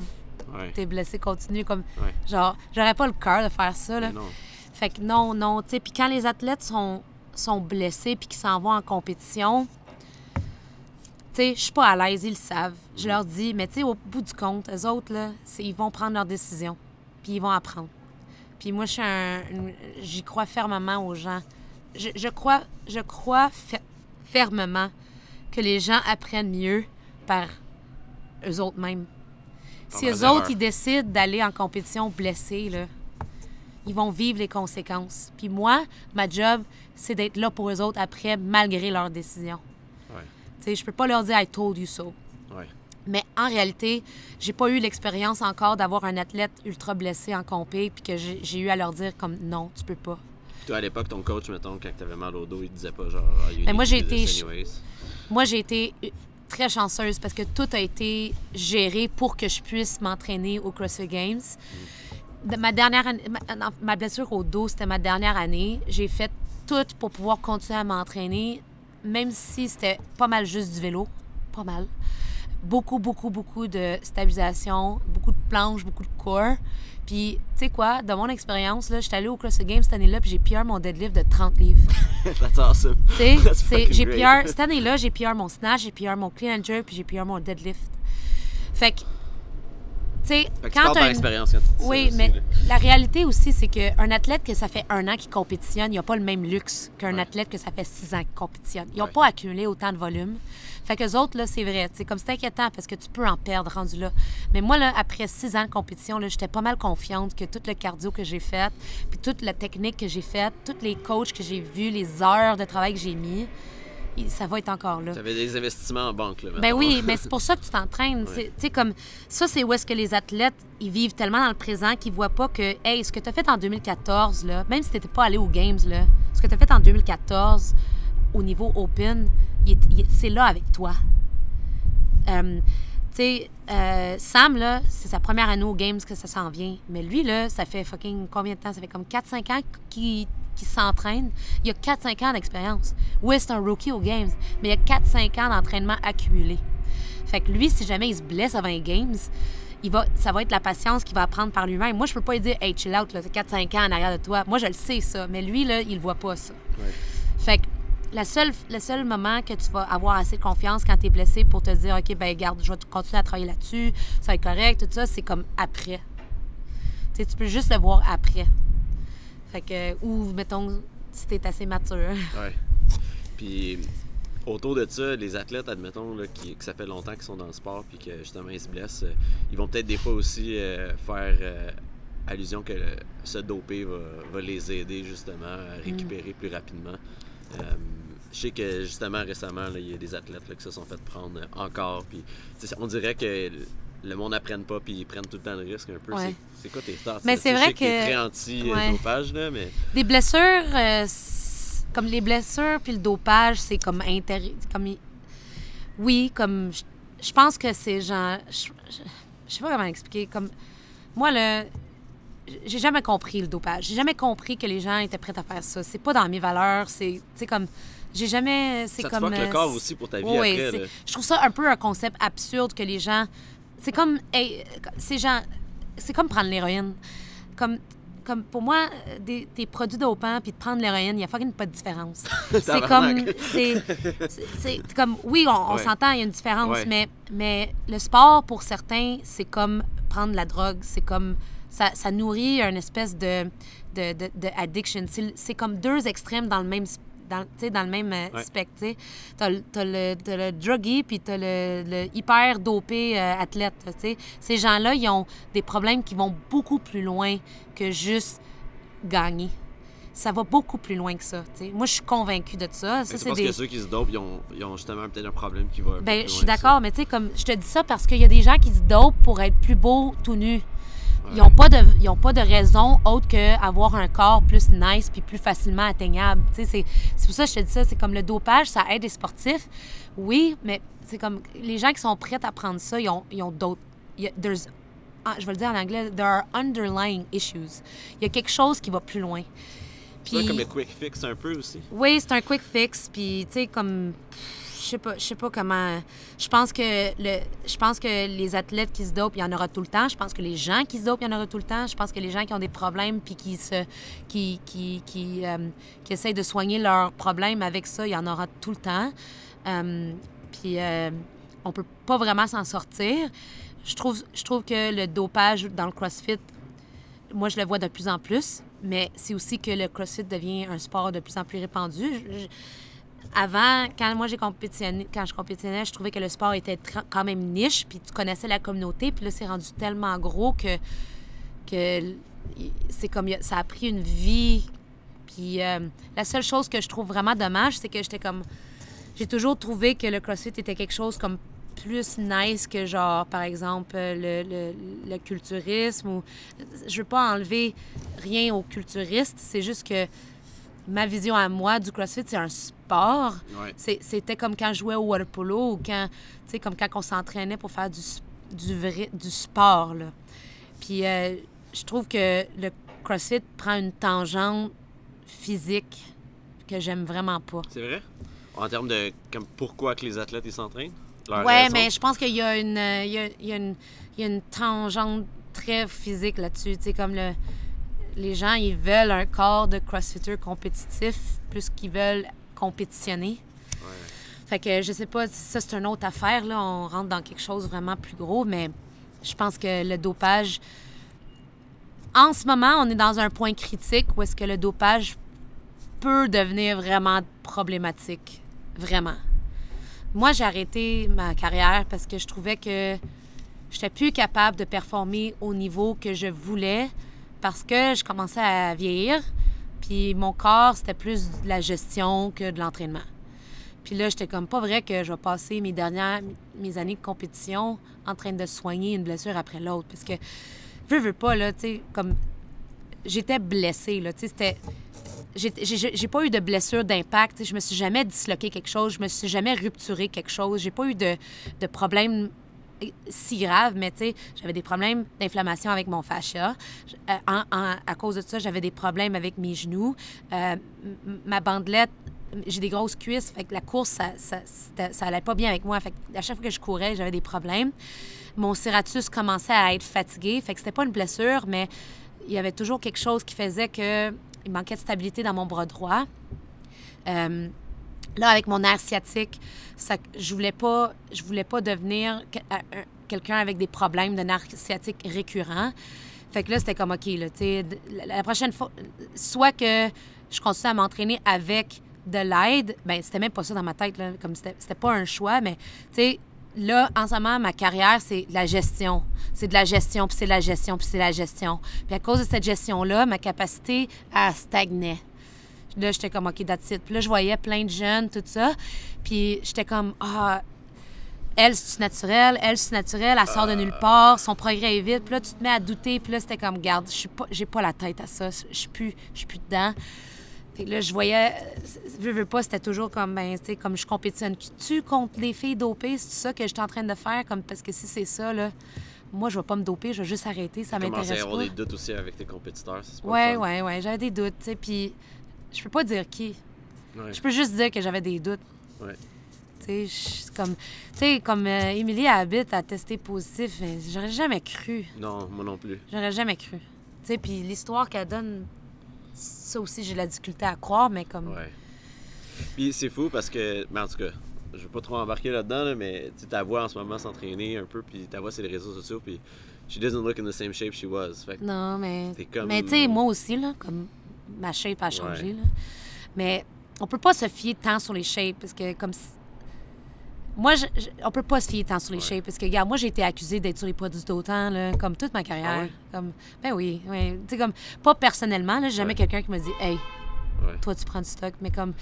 Ouais. t'es blessé, continue. Comme, Ouais. genre, j'aurais pas le cœur de faire ça, là. Fait que non, non, tu sais. Puis quand les athlètes sont, sont blessés puis qu'ils s'en vont en compétition, tu sais, je suis pas à l'aise, ils le savent. Je leur dis, mais tu sais, au bout du compte, eux autres, là, ils vont prendre leurs décisions. Puis ils vont apprendre. Puis moi, je suis un. J'y crois fermement aux gens. Je, je crois, je crois fe- fermement que les gens apprennent mieux par eux autres mêmes. Par Si eux autres, ils décident d'aller en compétition blessés, là, ils vont vivre les conséquences. Puis moi, ma job, c'est d'être là pour eux autres après, malgré leurs décisions. Ouais. Tu sais, je peux pas leur dire « I told you so ». Ouais. Mais en réalité, j'ai pas eu l'expérience encore d'avoir un athlète ultra blessé en compé puis que j'ai eu à leur dire comme non, tu peux pas. Puis toi, à l'époque, ton coach, mettons, quand t'avais mal au dos, il te disait pas genre. You Mais moi, j'ai été anyways. Moi, j'ai été euh, très chanceuse parce que tout a été géré pour que je puisse m'entraîner au CrossFit Games. Ma dernière non, ma blessure au dos, c'était ma dernière année. J'ai fait tout pour pouvoir continuer à m'entraîner, même si c'était pas mal juste du vélo. Pas mal. Beaucoup, beaucoup, beaucoup de stabilisation, beaucoup de planches, beaucoup de core. Puis, tu sais quoi, de mon expérience, là, j'étais allée au CrossFit Games cette année-là, puis j'ai PR mon deadlift de 30 livres. That's awesome. Tu sais, j'ai. PR, cette année-là, j'ai PR mon snatch, j'ai PR mon clean and jerk, puis j'ai PR mon deadlift. Fait que, tu sais, tu quand parles par un... expérience quand tu ça Oui, aussi, mais la réalité aussi, c'est qu'un athlète que ça fait un an qu'il compétitionne, il n'a pas le même luxe qu'un Ouais. athlète que ça fait six ans qu'il compétitionne. Ils n'ont Ouais. pas accumulé autant de volume. Fait que autres, là, c'est vrai. C'est comme c'est inquiétant parce que tu peux en perdre rendu là. Mais moi, là, après six ans de compétition, là, j'étais pas mal confiante que tout le cardio que j'ai fait, puis toute la technique que j'ai faite, tous les coachs que j'ai vus, les heures de travail que j'ai mis, ça va être encore là. T'avais des investissements en banque, là. Ben mettons. oui, mais c'est pour ça que tu t'entraînes. C'est- Tu sais, comme ça, c'est où est-ce que les athlètes, ils vivent tellement dans le présent qu'ils voient pas que, hey, ce que tu as fait en 2014, là, même si tu n'étais pas allé aux Games, là, ce que tu as fait en 2014 au niveau Open, c'est là avec toi. Euh, tu sais, euh, Sam, là, c'est sa première année aux Games que ça s'en vient. Mais lui, là, ça fait fucking combien de temps? Ça fait comme 4-5 ans qu'il qu'il s'entraîne. Il a 4-5 ans d'expérience. Oui, c'est un rookie aux Games, mais il a 4-5 ans d'entraînement accumulé. Fait que lui, si jamais il se blesse avant les Games, il va, ça va être la patience qu'il va apprendre par lui-même. Moi, je peux pas lui dire « Hey, chill out, là, c'est 4-5 ans en arrière de toi. » Moi, je le sais, ça. Mais lui, là, il le voit pas, ça. Ouais. Fait que la seule, le seul moment que tu vas avoir assez de confiance quand tu es blessé pour te dire, OK, ben garde, je vais continuer à travailler là-dessus, ça va être correct, tout ça, c'est comme après. Tu sais, tu peux juste le voir après. Fait que, ou mettons, si t'es assez mature. Ouais. Puis autour de ça, les athlètes, admettons, là, qui, que ça fait longtemps qu'ils sont dans le sport puis que justement ils se blessent, euh, ils vont peut-être des fois aussi euh, faire euh, allusion que se doper va, va les aider justement à récupérer plus rapidement. Euh, je sais que justement récemment, il y a des athlètes là, qui se sont fait prendre encore. Puis, on dirait que le monde n'apprenne pas puis ils prennent tout le temps le risque un peu. Ouais. C'est- quoi tes stats? Mais c'est vrai que- très anti-dopage, mais Des blessures, euh, comme les blessures puis le dopage, c'est comme intér... comme Oui, comme je, pense que c'est genre je, sais pas comment expliquer comme moi là j'ai jamais compris le dopage. J'ai jamais compris que les gens étaient prêts à faire ça. C'est pas dans mes valeurs, c'est tu sais comme j'ai jamais c'est ça te comme fuck le euh, corps aussi pour ta vie oui, après. là. je trouve ça un peu un concept absurde que les gens. C'est comme. hey, ces gens. C'est comme prendre l'héroïne. Comme, comme pour moi, des, des produits dopants puis de prendre l'héroïne, il n'y a fucking pas de différence. c'est comme. C'est comme. Oui, on, Ouais. s'entend, il y a une différence, Ouais. mais, mais le sport, pour certains, c'est comme prendre la drogue. C'est comme. Ça, ça nourrit une espèce de, de, de, de addiction. C'est comme deux extrêmes dans le même dans, dans le même euh, Ouais. spectre. T'as le, t'as le, le druggy, puis t'as le, le hyper dopé euh, athlète. là, tu sais. Ces gens-là, ils ont des problèmes qui vont beaucoup plus loin que juste gagner. Ça va beaucoup plus loin que ça. Moi, je suis convaincue de ça. Ça, je c'est pense des... que ceux qui se dopent, ils ont, ils ont justement peut-être un problème qui va. Ben, je suis d'accord, mais tu sais, comme je te dis ça parce qu'il y a des gens qui se dopent pour être plus beaux tout nus. Ils n'ont pas, de, ils ont pas de raison autre qu'avoir un corps plus nice puis plus facilement atteignable. C'est, pour ça que je te dis ça. C'est comme le dopage, ça aide les sportifs. Oui, mais c'est comme les gens qui sont prêts à prendre ça, ils ont, ils ont d'autres. ah, je vais le dire en anglais, there are underlying issues. Il y a quelque chose qui va plus loin. C'est Puis- comme le quick fix un peu aussi. oui, c'est un quick fix. Puis, tu sais, comme. Je sais pas, je sais pas comment. Je pense que le, je pense que les athlètes qui se dopent, il y en aura tout le temps. Je pense que les gens qui se dopent, il y en aura tout le temps. Je pense que les gens qui ont des problèmes puis qui se, qui, qui, qui, euh, qui essayent de soigner leurs problèmes avec ça, il y en aura tout le temps. Euh, puis, euh, on peut pas vraiment s'en sortir. Je trouve, je trouve que le dopage dans le CrossFit, moi, je le vois de plus en plus, mais c'est aussi que le CrossFit devient un sport de plus en plus répandu. Avant, quand moi j'ai compétitionné, quand je compétitionnais, je trouvais que le sport était quand même niche, puis tu connaissais la communauté, puis là c'est rendu tellement gros que que c'est comme ça a pris une vie. Puis euh, la seule chose que je trouve vraiment dommage, c'est que j'étais comme j'ai toujours trouvé que le CrossFit était quelque chose comme plus nice que genre par exemple le, le, le culturisme ou je veux pas enlever rien aux culturistes, c'est juste que ma vision à moi du CrossFit c'est un sport. Ouais. C'était comme quand je jouais au water polo ou quand, comme quand on s'entraînait pour faire du, du, vrai, du sport, là. Puis euh, je trouve que le CrossFit prend une tangente physique que j'aime vraiment pas. C'est vrai? En termes de comme pourquoi que les athlètes s'entraînent? Raison? mais je pense qu'il y a une, euh, il y a, il y a une, il y a une tangente très physique là-dessus. Tu sais, comme le, les gens, ils veulent un corps de crossfitter compétitif plus qu'ils veulent compétitionner. Fait que je sais pas, ça c'est une autre affaire, là. On rentre dans quelque chose vraiment plus gros, mais je pense que le dopage. En ce moment, on est dans un point critique où est-ce que le dopage peut devenir vraiment problématique. Vraiment. Moi, j'ai arrêté ma carrière parce que je trouvais que j'étais plus capable de performer au niveau que je voulais parce que je commençais à vieillir. Puis mon corps, c'était plus de la gestion que de l'entraînement. Puis là, j'étais comme pas vrai que je vais passer mes dernières mes années de compétition en train de soigner une blessure après l'autre. Parce que veux veux pas là, tu sais comme j'étais blessée là, tu sais c'était j'ai- pas eu de blessure d'impact, je me suis jamais disloqué quelque chose, je me suis jamais rupturé quelque chose, j'ai pas eu de, de problème si grave, mais tu sais, j'avais des problèmes d'inflammation avec mon fascia. Euh, en- à cause de ça, j'avais des problèmes avec mes genoux. Euh, ma bandelette, j'ai des grosses cuisses, fait que la course, ça, ça, ça allait pas bien avec moi. Fait que à chaque fois que je courais, j'avais des problèmes. Mon serratus commençait à être fatigué, fait que c'était pas une blessure, mais il y avait toujours quelque chose qui faisait que il manquait de stabilité dans mon bras droit. Euh, là, avec mon nerf sciatique, ça, je voulais pas, je voulais pas devenir un- un- quelqu'un avec des problèmes de nerf sciatique récurrents. Fait que là, c'était comme, OK, là, la, prochaine fois, soit que je continue à m'entraîner avec de l'aide, ben c'était même pas ça dans ma tête, là, comme c'était pas un choix, mais, tu là, en ce moment, ma carrière, c'est de la gestion. C'est de la gestion, puis c'est de la gestion, puis c'est de la gestion. Puis à cause de cette gestion-là, ma capacité, elle stagnait. Là, j'étais comme, OK, that's it. Puis là, je voyais plein de jeunes, tout ça. Puis j'étais comme, ah, elle, c'est naturel, elle, c'est naturel, elle sort de nulle part, son progrès est vite. Puis là, tu te mets à douter. Puis là, c'était comme, garde, je suis pas, j'ai pas la tête à ça. Je suis plus, je suis plus dedans. Fait que là, je voyais, euh, veux, veux pas, c'était toujours comme, ben, tu sais, comme je compétitionne-tu contre les filles dopées? C'est ça que j'étais en train de faire? Comme, parce que si c'est ça, là, moi, je vais pas me doper, je vais juste arrêter, ça à m'intéresse avoir pas. des doutes aussi avec tes compétiteurs. c'est pas ouais, j'avais des doutes, tu sais, puis je peux pas dire qui. Ouais. Je peux juste dire que j'avais des doutes. Ouais. Tu sais, comme, tu sais, comme euh, Émilie habite à tester positif, j'aurais jamais cru. Non, moi non plus. J'aurais jamais cru. Tu sais, puis l'histoire qu'elle donne, ça aussi, j'ai de la difficulté à croire, mais comme. Ouais. Puis c'est fou parce que, mais en tout cas, je veux pas trop embarquer là-dedans, là, mais ta voix en ce moment s'entraîner un peu, puis ta voix c'est les réseaux sociaux, puis she doesn't look in the same shape she was. Fait que Non, mais. Comme- Mais tu sais, moi aussi, là, comme ma shape a changé, là. Mais on peut pas se fier tant sur les shapes parce que, comme. si- Moi, je, je- on peut pas se fier tant sur les Ouais. shapes parce que, regarde, moi, j'ai été accusée d'être sur les produits d'autant, là, comme toute ma carrière. Ah? Comme, ben oui, oui. Tu sais, comme, pas personnellement, là, j'ai jamais Ouais. quelqu'un qui me dit, hey, ouais. toi, tu prends du stock. Mais comme,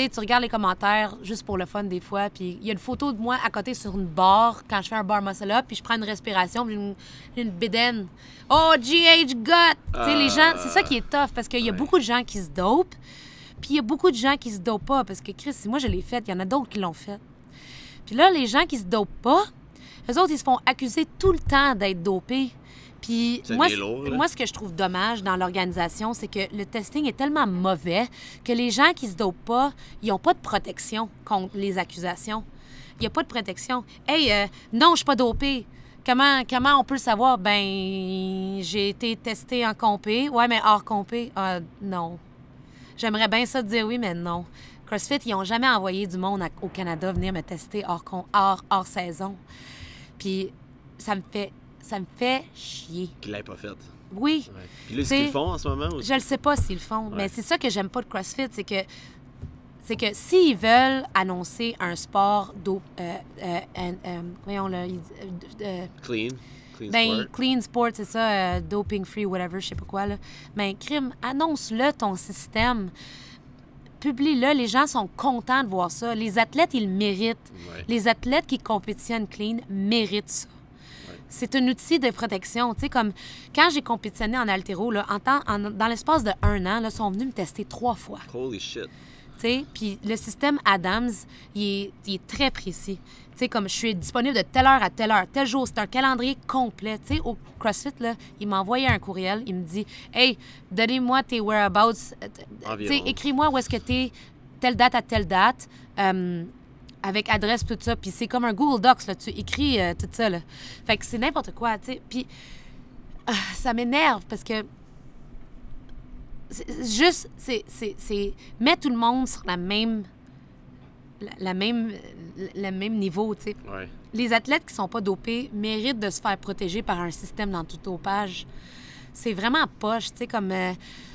sais, tu regardes les commentaires juste pour le fun des fois, puis il y a une photo de moi à côté sur une barre quand je fais un bar muscle up, puis je prends une respiration, puis une, une bédaine. Oh, GH gut! Tu sais, les gens, c'est ça qui est tough, parce qu'il y a beaucoup de gens qui se dopent, puis il y a beaucoup de gens qui se dopent pas, parce que Chris, moi je l'ai fait, il y en a d'autres qui l'ont fait. Puis là, les gens qui se dopent pas, eux autres, ils se font accuser tout le temps d'être dopés. Puis moi, lourd, moi, ce que je trouve dommage dans l'organisation, c'est que le testing est tellement mauvais que les gens qui se dopent pas, ils n'ont pas de protection contre les accusations. Il n'y a pas de protection. Hey, euh, non, je suis pas dopé. Comment, comment on peut le savoir? Ben, j'ai été testé en compé. Ouais, mais hors compé? Ah, non. J'aimerais bien ça dire oui, mais non. CrossFit, ils n'ont jamais envoyé du monde à- au Canada venir me tester hors, hors, hors saison. Puis ça me fait ça me fait chier. Qu'il l'ait pas fait. Ouais. Oui, Puis là, T'sais, qu'ils le font en ce moment? Ou... je le sais pas s'ils le font, Ouais. mais c'est ça que j'aime pas de CrossFit, c'est que c'est que s'ils veulent annoncer un sport d'eau, euh, euh, euh, voyons là, Clean. Clean ben, sport. clean sport, c'est ça, doping free, whatever, je sais pas quoi là. Mais crime, annonce-le ton système. Publie-le, les gens sont contents de voir ça. Les athlètes, ils le méritent. Ouais. Les athlètes qui compétitionnent clean méritent ça. C'est un outil de protection. Tu sais, comme quand j'ai compétitionné en altéro, là, en temps- en- dans l'espace de un an, ils sont venus me tester trois fois. Holy shit. Tu sais, puis le système Adams, il est, il est très précis. Tu sais, comme je suis disponible de telle heure à telle heure, tel jour, c'est un calendrier complet. Tu sais, au CrossFit, là, il m'a envoyé un courriel, il me dit Hey, donnez-moi tes whereabouts. Écris-moi où est-ce que t'es, telle date à telle date, euh, avec adresse, tout ça. Puis c'est comme un Google Docs, là, tu écris euh, tout ça, là. Fait que c'est n'importe quoi, tu sais. Puis ah, ça m'énerve parce que juste, c'est, c'est, c'est mettre tout le monde sur la même, la, la même, le même niveau, tu sais. Ouais. Les athlètes qui sont pas dopés méritent de se faire protéger par un système d'antidopage. C'est vraiment poche, tu sais, comme euh,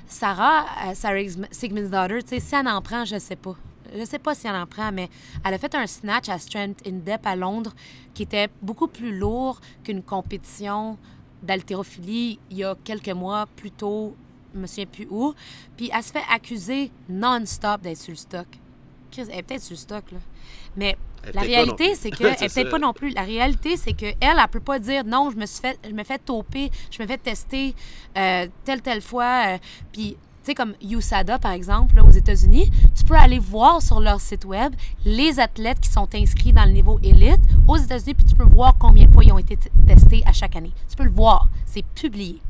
Sarah, euh, Sarah Sigmund's Daughter, tu sais, si elle en prend, je sais pas. Je sais pas si elle en prend, mais elle a fait un snatch à Strength in Depth à Londres qui était beaucoup plus lourd qu'une compétition d'haltérophilie il y a quelques mois plus tôt, je me souviens plus où. Puis elle se fait accuser non-stop d'être sur le stock. Elle est peut-être sur le stock, là. Mais la réalité, c'est que elle peut-être pas non plus. La réalité, c'est que elle, elle peut pas dire non, je me suis fait, je me fais toper, je me fais tester euh, telle telle fois. euh, Puis, comme USADA, par exemple, aux États-Unis, tu peux aller voir sur leur site web les athlètes qui sont inscrits dans le niveau élite aux États-Unis, puis tu peux voir combien de fois ils ont été testés à chaque année. Tu peux le voir, c'est publié.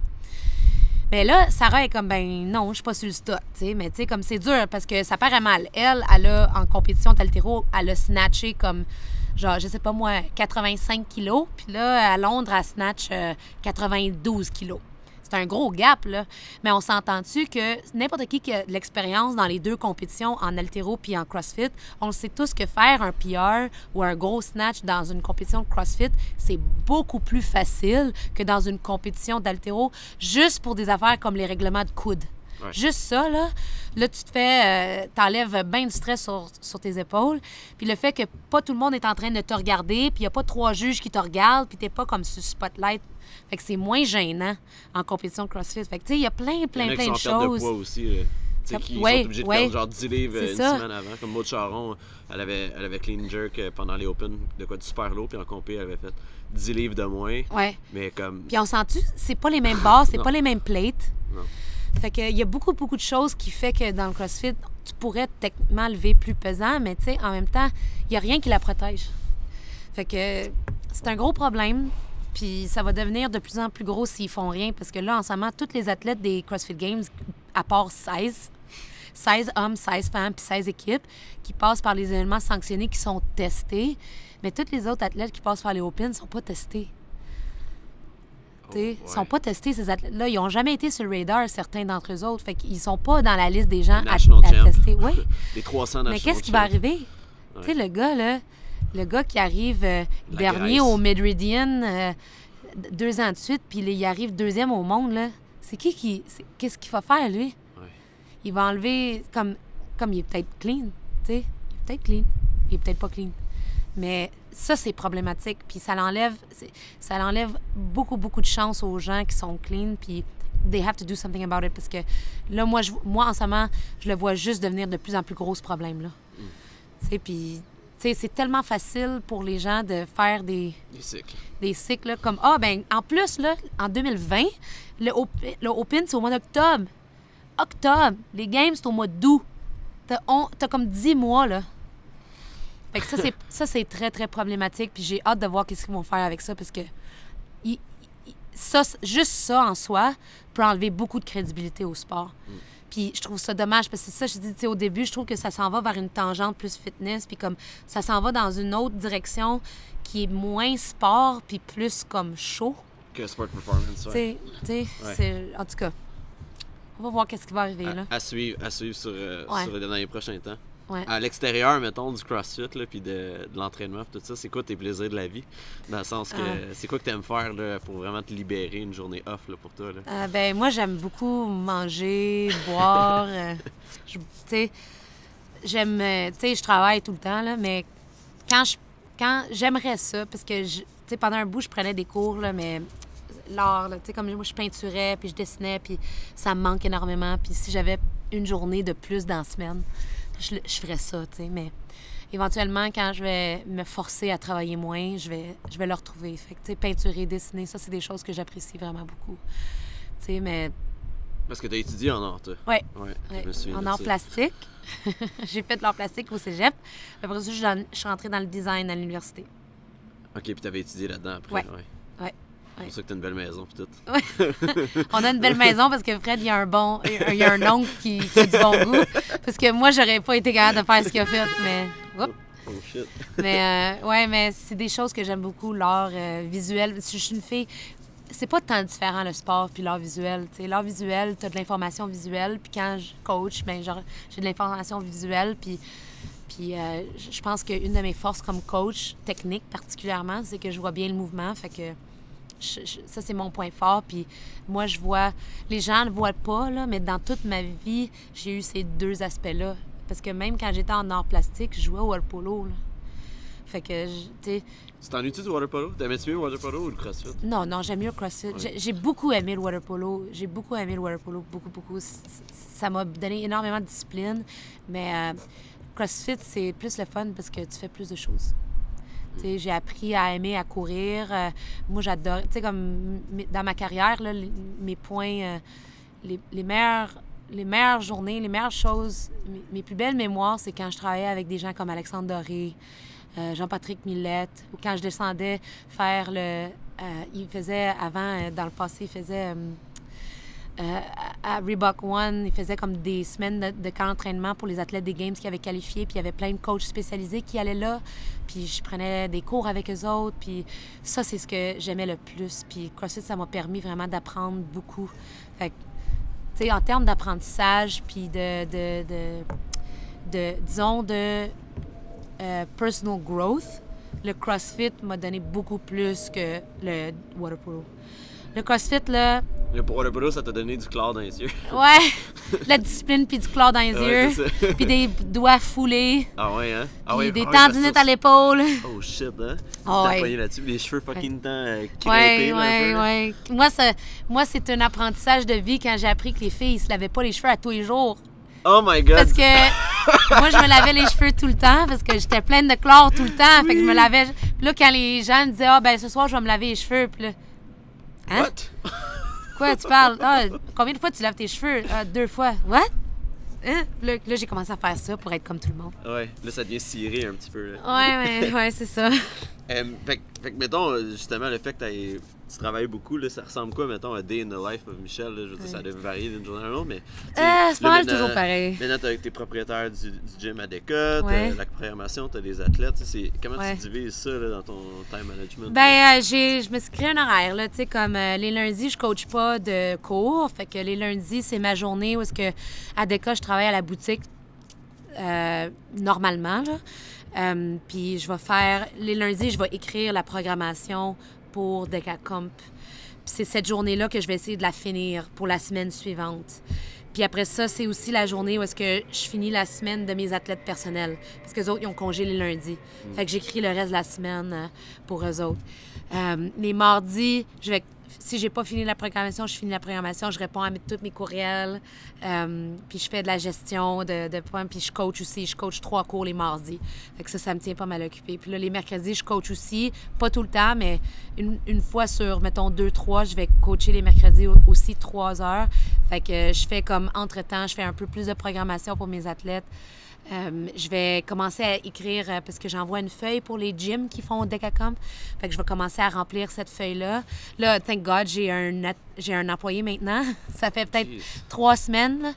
Mais là, Sarah est comme, ben non, je suis pas sur le stock, tu sais. Mais tu sais, comme c'est dur parce que ça paraît mal. Elle, elle a, en compétition d'altéro, elle a snatché comme, genre, je sais pas moi, 85 kilos. Puis là, à Londres, elle snatch euh, 92 kilos. C'est un gros gap, là. Mais on s'entend-tu que n'importe qui qui a de l'expérience dans les deux compétitions, en altéro puis en CrossFit, on le sait tous que faire un PR ou un gros snatch dans une compétition de CrossFit, c'est beaucoup plus facile que dans une compétition d'altéro, juste pour des affaires comme les règlements de coude. Ouais. Juste ça, là, là, tu te fais, euh, t'enlèves bien du stress sur, sur tes épaules. Puis le fait que pas tout le monde est en train de te regarder, puis il n'y a pas trois juges qui te regardent, puis t'es pas comme sur spotlight. Fait que c'est moins gênant en compétition de CrossFit. Fait que, tu sais, il y a plein, Il y en plein, qui plein sont de de choses. poids aussi. Ça- qui ouais, sont obligés de ouais. perdre genre 10 livres une ça. semaine avant. Comme Maud Charon, elle avait, elle avait clean jerk euh, pendant les Open, de quoi de super lourd, puis en compé, elle avait fait 10 livres de moins. Ouais. Mais comme. Puis on sent-tu, c'est pas les mêmes bases, c'est pas les mêmes plates? Non. Fait que il y a beaucoup, beaucoup de choses qui fait que dans le CrossFit, tu pourrais techniquement lever plus pesant, mais tu sais, en même temps, il y a rien qui la protège. Fait que c'est un gros problème. Puis ça va devenir de plus en plus gros s'ils font rien, parce que là, en ce moment, tous les athlètes des CrossFit Games, à part 16, 16 hommes, 16 femmes, puis 16 équipes, qui passent par les événements sanctionnés, qui sont testés, mais tous les autres athlètes qui passent par les Open ne sont pas testés. Oh, Ils ouais. sont pas testés, ces athlètes-là. Ils n'ont jamais été sur le radar, certains d'entre eux autres. Fait qu'ils sont pas dans la liste des gens à, tester. Oui. Les 300 Mais qu'est-ce qui va arriver? Tu sais, le gars, là, le gars qui arrive euh, dernier Grèce. au Meridian, euh, deux ans de suite, puis il arrive deuxième au monde, là. C'est qui qui. Qu'est-ce qu'il va faire, lui? Ouais. Il va enlever. Comme, comme il est peut-être clean, tu sais. Il est peut-être clean. Il est peut-être pas clean. Mais ça, c'est problématique. Puis ça l'enlève. Ça l'enlève beaucoup, beaucoup de chance aux gens qui sont clean. Puis they have to do something about it. Parce que là, moi, je, moi en ce moment, je le vois juste devenir de plus en plus gros, ce problème-là. Tu sais, puis. C'est tellement facile pour les gens de faire des, Des cycles. des cycles là, comme ah ben en plus là en 2020 le, op- le Open c'est au mois d'octobre. Octobre les games c'est au mois d'août. T'as, t'as comme 10 mois là. Fait que ça c'est ça c'est très très problématique puis j'ai hâte de voir qu'est-ce qu'ils vont faire avec ça parce que ça juste ça en soi peut enlever beaucoup de crédibilité au sport puis je trouve ça dommage parce que c'est ça, je dis, tu sais, au début, je trouve que ça s'en va vers une tangente plus fitness, puis comme ça s'en va dans une autre direction qui est moins sport, puis plus comme show. Que sport performance, ouais. tu sais, Ouais. en tout cas, on va voir qu'est-ce qui va arriver là. À, suivre, à suivre sur, euh, Ouais. sur- dans les prochains temps. Ouais. À l'extérieur, mettons, du CrossFit, là, puis de, de l'entraînement, tout ça, c'est quoi tes plaisirs de la vie? Dans le sens que, Ah. c'est quoi que t'aimes faire, là, pour vraiment te libérer une journée off, là, pour toi, là? Euh, ben moi j'aime beaucoup manger, boire. euh, tu sais, j'aime, euh, tu sais, je travaille tout le temps là, mais quand je, quand j'aimerais ça, parce que tu sais pendant un bout je prenais des cours là, mais l'art, tu sais comme moi je peinturais puis je dessinais puis ça me manque énormément. Puis si j'avais une journée de plus dans la semaine, je, je ferais ça, tu sais, mais éventuellement, quand je vais me forcer à travailler moins, je vais, je vais le retrouver. Fait que, tu sais, peinturer, dessiner, ça, c'est des choses que j'apprécie vraiment beaucoup. Tu sais, mais Parce que t'as étudié en art, toi. Ouais. Ouais, ouais, en art plastique, j'ai fait de l'art plastique au cégep. Après ça, je suis rentrée dans le design à l'université. Ok, puis t'avais étudié là-dedans après. Ouais. ouais. C'est pour ça que t'as une belle maison, puis tout. On a une belle maison parce que Fred, il y a un bon, il y a un oncle qui, qui a du bon goût. Parce que moi, j'aurais pas été capable de faire ce qu'il a fait, mais. Oups. Oh shit. Mais euh, ouais, mais c'est des choses que j'aime beaucoup, l'art euh, visuel. Je suis une fille. C'est pas tant différent le sport puis l'art visuel. L'art visuel, tu as de l'information visuelle, puis quand je coach, ben genre j'ai de l'information visuelle, puis puis euh, je je pense qu'une de mes forces comme coach technique particulièrement, c'est que je vois bien le mouvement, fait que je- je- ça c'est mon point fort. Puis moi je vois, les gens ne le voient pas là, mais dans toute ma vie j'ai eu ces deux aspects-là, parce que même quand j'étais en art plastique, je jouais au water polo. Là. Fait que, tu sais, Tu t'ennuies-tu du water polo? T'aimais-tu mieux le water polo ou le CrossFit? non, non, j'aime mieux le CrossFit. J'ai- J'ai beaucoup aimé le water polo. J'ai beaucoup aimé le water polo, beaucoup, beaucoup. Ça m'a donné énormément de discipline. Mais euh, CrossFit, c'est plus le fun parce que tu fais plus de choses. Sais, J'ai appris à aimer à courir. Euh, moi, j'adore. Tu comme dans ma carrière, là, mes points, euh, les, les meilleures. Les meilleures journées, les meilleures choses, mes, plus belles mémoires, c'est quand je travaillais avec des gens comme Alexandre Doré, euh, Jean-Patrick Millette, ou quand je descendais faire le. il faisait avant, dans le passé, il faisait. Euh, à Reebok One, il faisait comme des semaines de, de camp d'entraînement pour les athlètes des Games qui avaient qualifié, puis il y avait plein de coachs spécialisés qui allaient là, puis je prenais des cours avec eux autres, puis ça, c'est ce que j'aimais le plus. Puis CrossFit, ça m'a permis vraiment d'apprendre beaucoup. Fait tu sais, en termes d'apprentissage, puis de- disons, de euh, personal growth, le CrossFit m'a donné beaucoup plus que le water polo. Le CrossFit, là, Le water polo, ça t'a donné du clair dans les yeux. ouais, la discipline, puis du clair dans les Ouais, yeux, puis des doigts foulés, Ah ouais, hein? Ah puis ouais, des ah ouais, ça, à l'épaule. Oh shit, hein? Ah T'as ouais. là-dessus, les cheveux fucking temps euh, Ouais, ouais, ouais. Moi, ça, moi, c'est un apprentissage de vie quand j'ai appris que les filles, ils se lavaient pas les cheveux à tous les jours. Oh my god! Parce que moi, je me lavais les cheveux tout le temps parce que j'étais pleine de chlore tout le temps. Fait que je me lavais. Puis là, quand les gens me disaient, ah, ben, ce soir, je vais me laver les cheveux. Puis là, hein? What? Quoi, tu parles? Ah, combien de fois tu laves tes cheveux? Ah, deux fois. What? Hein? Là, là, j'ai commencé à faire ça pour être comme tout le monde. Ouais, là ça devient ciré un petit peu. Là. Ouais, ouais, ouais, c'est ça. Euh, fait, que- fait que, mettons, euh, justement, le fait que t'aies- tu travailles beaucoup, là, ça ressemble quoi, mettons, à Day in the Life of Michel? là? je veux dire, ça doit varier d'une journée à l'autre, mais. Euh, c'est pas toujours pareil. Maintenant, t'as- t'es propriétaire du, du gym à Deca, Ouais. t'as la programmation, t'as des athlètes. Comment Ouais. tu divises ça là, dans ton time management? Ben, euh, j'ai, je me suis créé un horaire, là, tu sais, comme euh, les lundis, je coach pas de cours, fait que les lundis, c'est ma journée où est-ce que, à Deca, je travaille à la boutique, euh, normalement, là. Puis je vais faire, les lundis, je vais écrire la programmation pour Decacomp. C'est cette journée-là que je vais essayer de la finir pour la semaine suivante. Puis après ça, c'est aussi la journée où est-ce que je finis la semaine de mes athlètes personnels. Parce que les autres, ils ont congé les lundis. Fait que j'écris le reste de la semaine euh, pour eux autres. Euh, les mardis, je vais si j'ai pas fini la programmation, je finis la programmation, je réponds à tous mes courriels, euh, puis je fais de la gestion de, de points, puis je coach aussi. Je coach trois cours les mardis. Fait que ça, ça me tient pas mal occupé. Puis là, les mercredis, je coach aussi. Pas tout le temps, mais une, une fois sur, mettons, deux, trois, je vais coacher les mercredis au- aussi trois heures. Fait que je fais comme entre-temps, je fais un peu plus de programmation pour mes athlètes. Euh, je vais commencer à écrire euh, parce que j'envoie une feuille pour les gyms qui font Decacomp. Fait que je vais commencer à remplir cette feuille-là. Là, thank God, j'ai un, j'ai un employé maintenant. Ça fait peut-être trois semaines. là.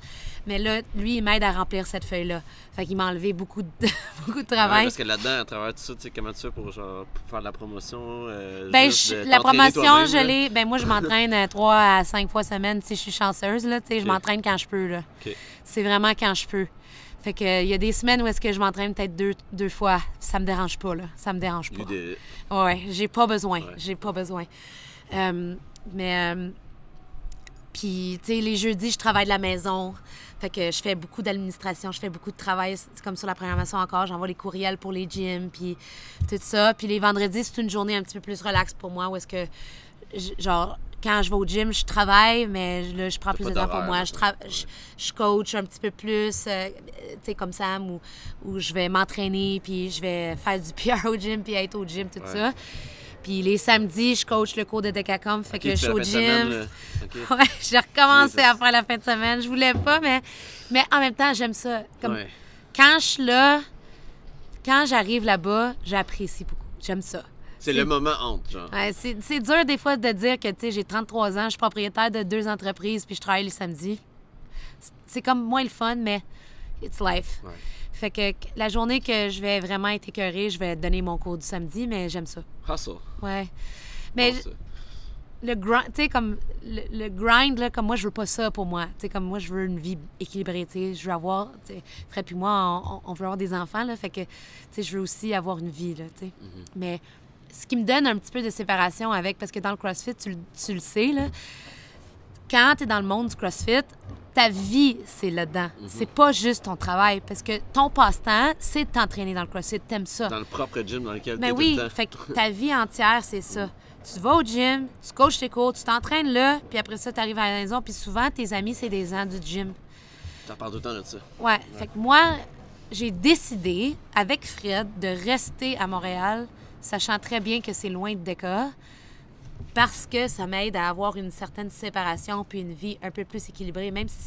Mais là, lui, il m'aide à remplir cette feuille-là. Fait qu'il m'a enlevé beaucoup de, beaucoup de Ouais, travail. parce que là-dedans, à travers tout ça, tu sais, comment tu fais pour, genre, pour faire de la promotion? euh, Ben, juste je- de la promotion, je l'ai. Ben, moi, je m'entraîne trois à cinq fois semaine si je suis chanceuse. Là, tu sais, Je m'entraîne quand je peux. Là. C'est vraiment quand je peux. Fait que, il y a des semaines où est-ce que je m'entraîne peut-être deux, deux fois. Ça me dérange pas, là. Ça me dérange pas. Did. Ouais, j'ai pas besoin. Ouais. J'ai pas besoin. Euh, mais, euh, puis, tu sais, les jeudis, je travaille de la maison. Fait que je fais beaucoup d'administration, je fais beaucoup de travail. C'est comme sur la programmation encore. J'envoie les courriels pour les gyms, puis tout ça. Puis les vendredis, c'est une journée un petit peu plus relax pour moi, où est-ce que, genre, quand je vais au gym, je travaille, mais là, je prends plus de temps pour moi. Je, je, je coach un petit peu plus, euh, tu sais, comme Sam, où, où je vais m'entraîner, puis je vais faire du PR au gym, puis être au gym, tout Ouais. ça. Puis les samedis, je coach le cours de Decacom, fait que je suis au semaine, gym. Ouais, j'ai recommencé à faire la fin de semaine. Je voulais pas, mais, mais en même temps, j'aime ça. Comme, Ouais. Quand je suis là, quand j'arrive là-bas, j'apprécie beaucoup. J'aime ça. C'est le moment honte, genre. Ouais, c'est dur des fois de dire que tu sais, j'ai 33 ans, je suis propriétaire de deux entreprises, puis je travaille les samedis. C'est- comme moins le fun, mais it's life. Ouais. Fait que la journée que je vais vraiment être écœurée, je vais donner mon cours du samedi, mais j'aime ça. Hustle. Ouais. Mais le grind, tu sais, comme le, le grind, là, comme moi, je veux pas ça pour moi. Tu sais, comme moi, je veux une vie équilibrée, tu sais. Je veux avoir, tu sais, Fred puis moi, on, on veut avoir des enfants, là. Fait que, tu sais, je veux aussi avoir une vie, là, tu sais. Mais ce qui me donne un petit peu de séparation avec, parce que dans le CrossFit, tu, le- tu le sais, là, quand tu es dans le monde du CrossFit, ta vie, c'est là-dedans. C'est pas juste ton travail, parce que ton passe-temps, c'est de t'entraîner dans le CrossFit. T'aimes ça. Dans le propre gym dans lequel tu es oui, tout le temps. fait que ta vie entière, c'est ça. Tu vas au gym, tu coaches tes cours, tu t'entraînes là, puis après ça, tu arrives à la maison, puis souvent, tes amis, c'est des gens du gym. T'en parles tout le temps de ça. Ouais, fait que moi, j'ai décidé, avec Fred, de rester à Montréal, sachant très bien que c'est loin de Déca, parce que ça m'aide à avoir une certaine séparation puis une vie un peu plus équilibrée, même si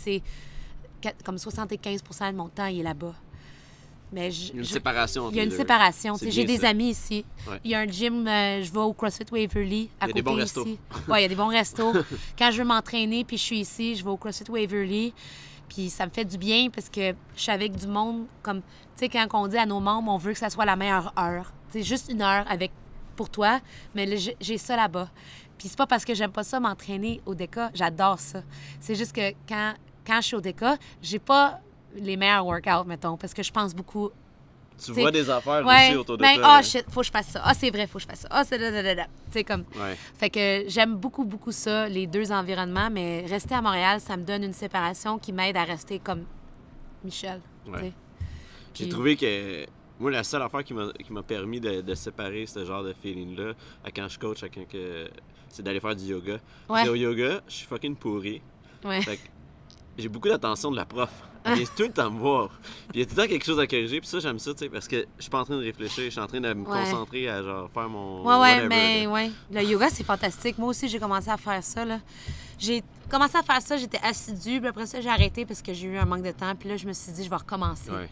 c'est comme 75% de mon temps, il est là-bas. Mais je- Une je- séparation. il y a une deux. séparation. J'ai des amis ici. Ouais. Il y a un gym, euh, je vais au CrossFit Waverly à Il y a côté des bons restos. ici. Ouais, il y a des bons restos. Quand je veux m'entraîner puis je suis ici, je vais au CrossFit Waverly. Puis ça me fait du bien parce que je suis avec du monde comme tu sais quand on dit à nos membres, on veut que ça soit la meilleure heure. C'est juste une heure avec pour toi, mais j'ai ça là-bas. Puis c'est pas parce que j'aime pas ça m'entraîner au DECA, j'adore ça. C'est juste que quand quand je suis au DECA, j'ai pas les meilleurs workouts mettons parce que je pense beaucoup Tu T'sais, vois des affaires Ouais, aussi autour de ben, toi. ah shit, faut que je fasse ça. Ah, c'est vrai, faut que je fasse ça. Ah, c'est da. Tu sais, comme. Ouais. Fait que j'aime beaucoup, beaucoup ça, les deux environnements, mais rester à Montréal, ça me donne une séparation qui m'aide à rester comme Michel. Ouais. J'ai trouvé que moi, la seule affaire qui m'a qui m'a permis de, de séparer ce genre de feeling-là, à quand je coach, à quand que. C'est d'aller faire du yoga. Ouais. Au yoga, je suis fucking pourri. Ouais. Fait que j'ai beaucoup d'attention de la prof. Elle vient tout le temps me voir. Puis il y a tout le temps quelque chose à corriger. Puis ça, j'aime ça, tu sais, parce que je suis pas en train de réfléchir. Je suis en train de me Ouais. concentrer à genre faire mon. Ouais, ouais, whatever, mais là. ouais. Le yoga, c'est fantastique. Moi aussi, j'ai commencé à faire ça, là. J'ai commencé à faire ça, j'étais assidue, puis après ça, j'ai arrêté parce que j'ai eu un manque de temps, puis là, je me suis dit, je vais recommencer. Ouais.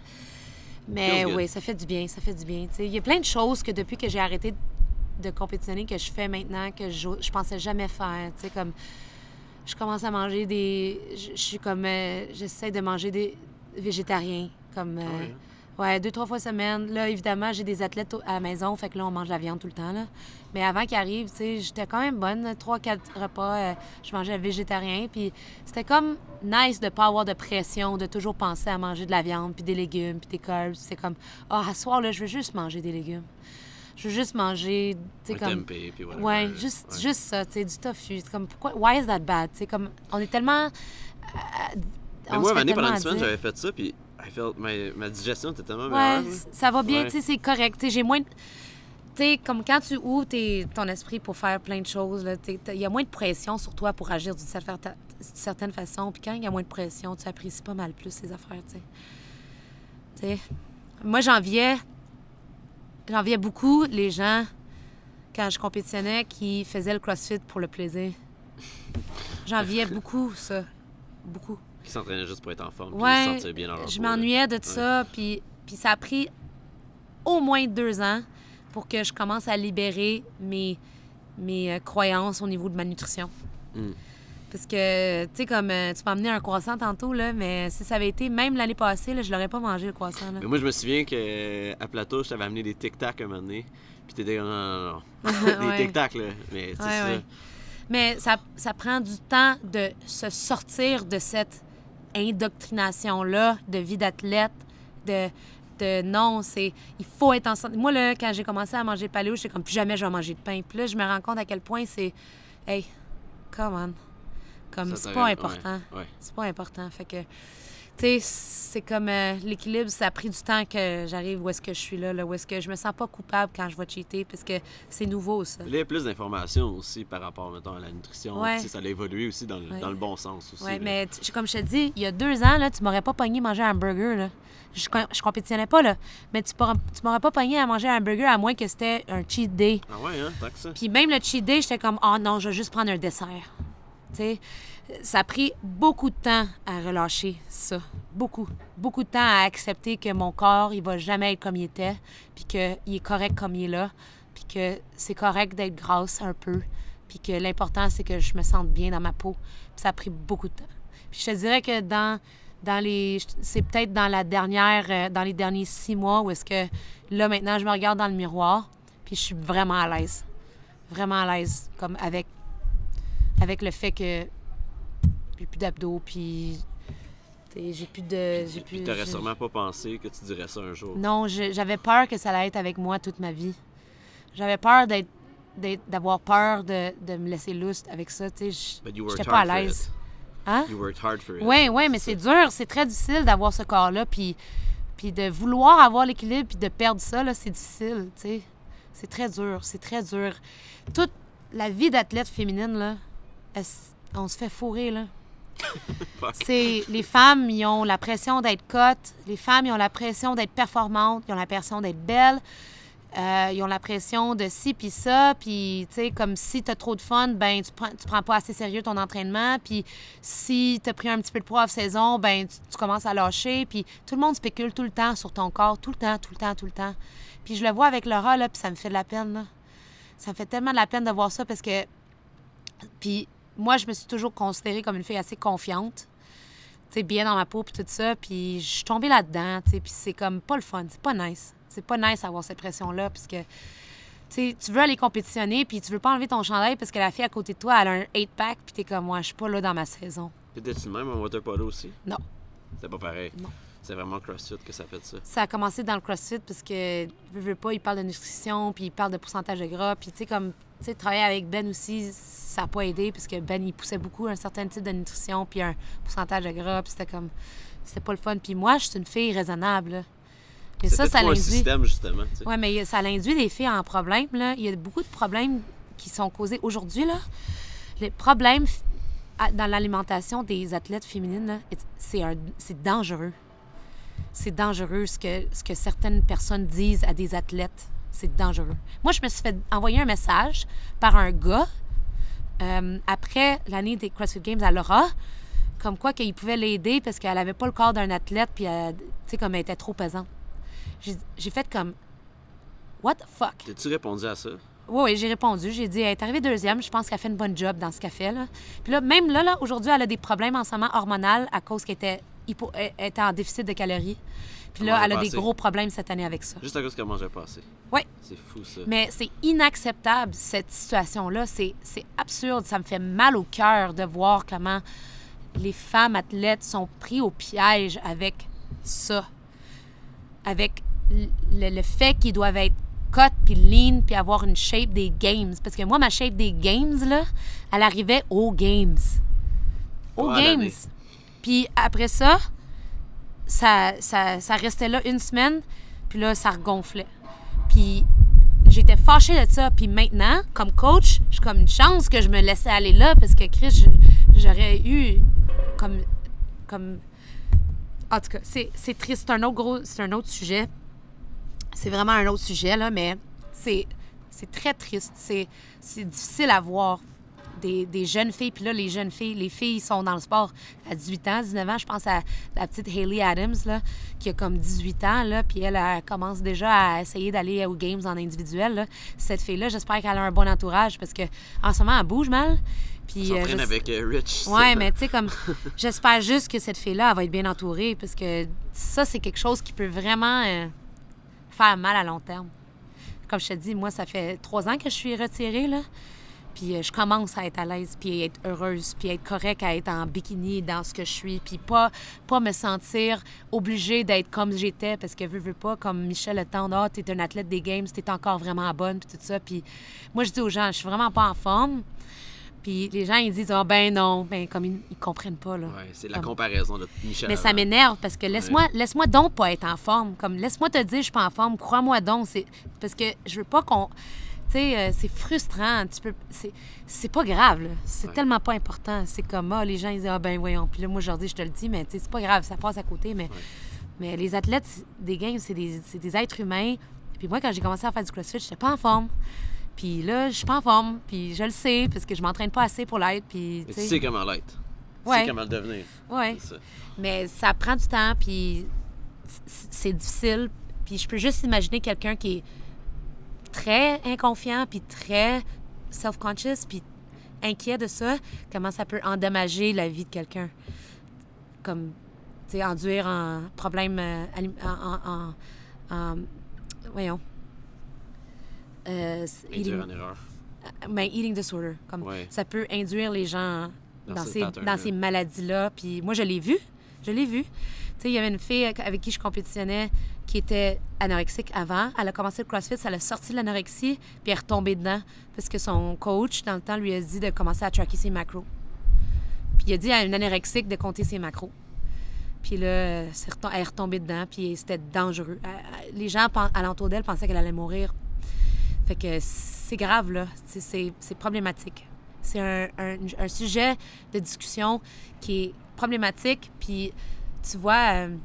Mais oui, ça fait du bien, ça fait du bien. tu sais. Il y a plein de choses que depuis que j'ai arrêté de compétitionner, que je fais maintenant, que je, je pensais jamais faire. Tu sais, comme je commence à manger des. Je, je suis comme. euh, J'essaie de manger des végétariens. Comme. euh, ouais? ouais, deux, trois fois semaine. Là, évidemment, j'ai des athlètes à la maison, fait que là, on mange de la viande tout le temps. Là. Mais avant qu'ils arrivent, tu sais, j'étais quand même bonne. Trois, quatre repas, euh, je mangeais végétarien. Puis c'était comme nice de pas avoir de pression, de toujours penser à manger de la viande, puis des légumes, puis des carbs. C'est comme, ah, à soir, là, je veux juste manger des légumes. Je veux juste manger, tu sais, comme... tempeh, puis whatever. Ouais, juste, Ouais. juste ça, tu sais, du tofu. C'est comme, pourquoi, why is that bad? Tu sais, comme, on est tellement... euh, Mais moi, pendant une semaine, j'avais fait ça, puis I felt, ma, ma digestion était tellement Ouais, meilleure. là. ça va bien, Ouais. tu sais, c'est correct. Tu sais, j'ai moins de... Tu sais, comme quand tu ouvres tes- ton esprit pour faire plein de choses, il y a moins de pression sur toi pour agir d'une certaine, certaine façon. Puis quand il y a moins de pression, tu apprécies pas mal plus ces affaires. Tu sais, moi, j'enviais... J'enviais beaucoup les gens, quand je compétitionnais, qui faisaient le CrossFit pour le plaisir. J'enviais beaucoup ça. Beaucoup. Qui s'entraînaient juste pour être en forme, puis se Ouais, sentir bien dans leur je m'ennuyais de ça, puis, puis ça a pris au moins deux ans pour que je commence à libérer mes, mes euh, croyances au niveau de ma nutrition. Mm. Parce que, tu sais, comme euh, tu m'as amené un croissant tantôt, là, mais si ça avait été, même l'année passée, là, je l'aurais pas mangé, le croissant. Là. Mais moi, je me souviens qu'à Plateau, je t'avais amené des tic-tac un moment donné. Puis t'étais comme, non, non, non. Des Ouais. tic-tac, là. Mais c'est Ouais, ça. ouais. Mais ça, ça prend du temps de se sortir de cette indoctrination-là de vie d'athlète, de, de non, c'est il faut être en santé. Moi, là, quand j'ai commencé à manger paléo, j'étais comme plus jamais je vais manger de pain. Puis là, je me rends compte à quel point c'est hey, come on. Comme c'est pas important. ouais. C'est pas important. Fait que, tu sais, c'est comme euh, l'équilibre, ça a pris du temps que j'arrive où est-ce que je suis là, là, où est-ce que je me sens pas coupable quand je vais cheater, parce que c'est nouveau, ça. Il y a plus d'informations aussi par rapport, mettons, à la nutrition. Ouais. Ça a évolué aussi dans le, dans le bon sens aussi. Oui, mais comme je te dis, il y a deux ans, là, tu m'aurais pas pogné manger un burger. Là. Je, je compétitionnais pas, là. Mais tu m'aurais pas pogné à manger un burger à moins que c'était un cheat day. Ah ouais, hein, tant que ça. Puis même le cheat day, j'étais comme, oh non, je vais juste prendre un dessert. Ça a pris beaucoup de temps à relâcher ça. Beaucoup. Beaucoup de temps à accepter que mon corps, il va jamais être comme il était, puis qu'il est correct comme il est là, puis que c'est correct d'être grasse un peu, puis que l'important, c'est que je me sente bien dans ma peau. Ça a pris beaucoup de temps. Je te dirais que dans, dans les... C'est peut-être dans la dernière... euh, dans les derniers six mois où est-ce que, là, maintenant, je me regarde dans le miroir, puis je suis vraiment à l'aise. Vraiment à l'aise, comme avec avec le fait que j'ai plus d'abdos, puis j'ai plus de... Puis plus- t'aurais sûrement pas pensé que tu dirais ça un jour. Non, j'avais peur que ça allait être avec moi toute ma vie. J'avais peur d'être d'être- d'avoir peur de, de me laisser lousse avec ça, tu sais. J'étais pas à l'aise. Hein? You worked hard for it. Oui, oui, mais c'est dur, c'est très difficile d'avoir ce corps-là, puis, puis de vouloir avoir l'équilibre, puis de perdre ça, là, c'est difficile, tu sais. C'est très dur, c'est très dur. Toute la vie d'athlète féminine, là, on se fait fourrer, là. C'est les femmes, ils ont la pression d'être cotes, les femmes, ils ont la pression d'être performantes, ils ont la pression d'être belles, euh, ils ont la pression de ci puis ça, puis tu sais comme si tu as trop de fun, ben tu prends tu prends pas assez sérieux ton entraînement, puis si tu as pris un petit peu de poids saison, ben tu, tu commences à lâcher, puis tout le monde spécule tout le temps sur ton corps, tout le temps, tout le temps, tout le temps. Puis je le vois avec Laura là, puis ça me fait de la peine là. Ça me fait tellement de la peine de voir ça parce que puis moi, je me suis toujours considérée comme une fille assez confiante. Tu sais, bien dans ma peau, puis tout ça. Puis je suis tombée là-dedans, tu sais. Puis c'est comme pas le fun. C'est pas nice. C'est pas nice d'avoir cette pression-là, puisque... Tu sais, tu veux aller compétitionner, puis tu veux pas enlever ton chandail parce que la fille à côté de toi, elle a un 8-pack, puis t'es comme, moi, je suis pas là dans ma saison. T'étais-tu même en water polo aussi? Non. C'était pas pareil. Non. C'est vraiment CrossFit que ça fait ça. Ça a commencé dans le CrossFit parce que, veux, veux pas, il parle de nutrition, puis il parle de pourcentage de gras. Puis, tu sais, comme, tu sais, travailler avec Ben aussi, ça n'a pas aidé parce que Ben, il poussait beaucoup un certain type de nutrition, puis un pourcentage de gras, puis c'était comme, c'était pas le fun. Puis moi, je suis une fille raisonnable, là. Mais ça, ça l'induit. système, justement. tu sais. Oui, mais ça l'induit des filles en problème, là. Il y a beaucoup de problèmes qui sont causés aujourd'hui, là. Les problèmes dans l'alimentation des athlètes féminines, c'est dangereux c'est dangereux ce que, ce que certaines personnes disent à des athlètes. C'est dangereux. Moi, je me suis fait envoyer un message par un gars euh, après l'année des CrossFit Games à Laura, comme quoi qu'il pouvait l'aider parce qu'elle avait pas le corps d'un athlète, puis tu sais, comme elle était trop pesante. J'ai j'ai fait comme, what the fuck? T'as-tu répondu à ça? Oui, oui, j'ai répondu. J'ai dit, elle est arrivée deuxième. Je pense qu'elle fait une bonne job dans ce qu'elle fait. Là. Puis là, même là, là aujourd'hui, elle a des problèmes en ce moment hormonal à cause qu'elle était, hypo- elle était en déficit de calories. Puis là, elle a elle a des gros problèmes cette année avec ça. Juste à cause qu'elle mangeait pas assez. Oui. C'est fou, ça. Mais c'est inacceptable, cette situation-là. C'est absurde. Ça me fait mal au cœur de voir comment les femmes athlètes sont pris au piège avec ça. Avec le, le fait qu'ils doivent être cut, puis lean, puis avoir une shape des games. Parce que moi, ma shape des games, là, elle arrivait aux games. Aux games. Puis après ça, ça, ça, restait là une semaine, puis là, ça regonflait. Puis j'étais fâchée de ça. Puis maintenant, comme coach, j'ai comme une chance que je me laissais aller là, parce que Chris, j'aurais eu comme... comme... En tout cas, c'est triste. C'est un autre gros... C'est un autre sujet. C'est vraiment un autre sujet, là, mais c'est très triste. C'est difficile à voir des, des jeunes filles. Puis là, les jeunes filles, les filles sont dans le sport à 18 ans, 19 ans. Je pense à la petite Hayley Adams, là, qui a comme 18 ans, là, puis elle, elle commence déjà à essayer d'aller aux Games en individuel. là. Cette fille-là, j'espère qu'elle a un bon entourage parce que en ce moment, elle bouge mal. Puis, euh, je- avec euh, Rich. Ouais, mais tu sais, comme, j'espère juste que cette fille-là, elle va être bien entourée parce que ça, c'est quelque chose qui peut vraiment euh, faire mal à long terme. Comme je te dis, moi, ça fait trois ans que je suis retirée, là. Puis euh, je commence à être à l'aise, puis être heureuse, puis être correcte à être en bikini dans ce que je suis, puis pas, pas me sentir obligée d'être comme j'étais, parce que veux, veux pas, comme Michel le temps, ah, t'es un athlète des Games, t'es encore vraiment bonne, puis tout ça. Puis moi, je dis aux gens, je suis vraiment pas en forme. Puis les gens, ils disent, ah ben non, ben comme ils, ils comprennent pas, là. Ouais, c'est la Comme- comparaison de Michel. Mais ça m'énerve parce que laisse-moi laisse donc pas être en forme. Comme laisse-moi te dire je suis pas en forme, crois-moi donc, c'est parce que je veux pas qu'on tu sais euh, c'est frustrant, tu peux c'est pas grave là. C'est Ouais. tellement pas important, c'est comme ah les gens ils disent ah ben voyons, puis là moi aujourd'hui je te le dis mais tu sais c'est pas grave, ça passe à côté mais mais les athlètes des games c'est des, des êtres humains. Puis moi quand j'ai commencé à faire du CrossFit, j'étais pas en forme. Puis là, je suis pas en forme, puis je le sais parce que je m'entraîne pas assez pour l'être, puis tu sais comment l'être. Tu sais comment le devenir. Ça. Mais ça prend du temps, puis c'est difficile. Puis je peux juste imaginer quelqu'un qui est très inconfiant, puis très self-conscious, puis inquiet de ça, comment ça peut endommager la vie de quelqu'un. Comme, tu sais, enduire un problème euh, en... en- en- voyons. Euh, Induire eating- en erreur. ben, eating disorder. Comme Ouais. Ça peut induire les gens Dans dans, ces dans ces maladies-là. Puis moi, je l'ai vu. Je l'ai vu. Sais, il y avait une fille avec qui je compétitionnais qui était anorexique avant. Elle a commencé le CrossFit, ça l'a sorti de l'anorexie, puis elle est retombée dedans parce que son coach, dans le temps, lui a dit de commencer à tracker ses macros. Puis il a dit à une anorexique de compter ses macros. Puis là, elle est retombée dedans, puis c'était dangereux. Les gens alentour d'elle pensaient qu'elle allait mourir. Fait que c'est grave, là. C'est problématique. C'est un, un- un sujet de discussion qui est problématique. Puis, tu vois, euh,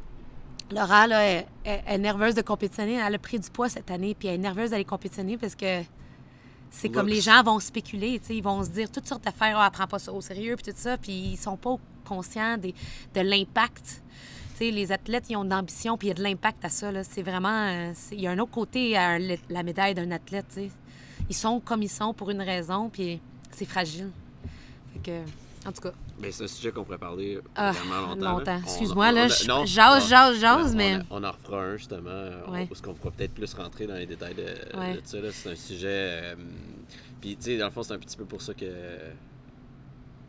Laura, là, elle, elle- elle est nerveuse de compétitionner. Elle a pris du poids cette année, puis elle est nerveuse d'aller compétitionner parce que c'est comme les gens vont spéculer, tu sais, ils vont se dire toutes sortes d'affaires, ah, elle prend pas ça au sérieux, puis tout ça, puis ils sont pas conscients des- de l'impact. Les athlètes, ils ont de l'ambition, puis il y a de l'impact à ça. C'est vraiment... euh, Il y a un autre côté à un- la médaille d'un athlète. Ils sont comme ils sont pour une raison, puis c'est fragile. Fait que, en tout cas, Mais c'est un sujet qu'on pourrait parler Ah, vraiment longtemps. Excuse-moi, là, j'ose, j'ose, j'ose, mais- On, en refera un, justement. Parce qu'on pourra peut-être plus rentrer dans les détails de, Ouais. de ça. C'est un sujet... euh, Puis, tu sais, dans le fond, c'est un petit peu pour ça que...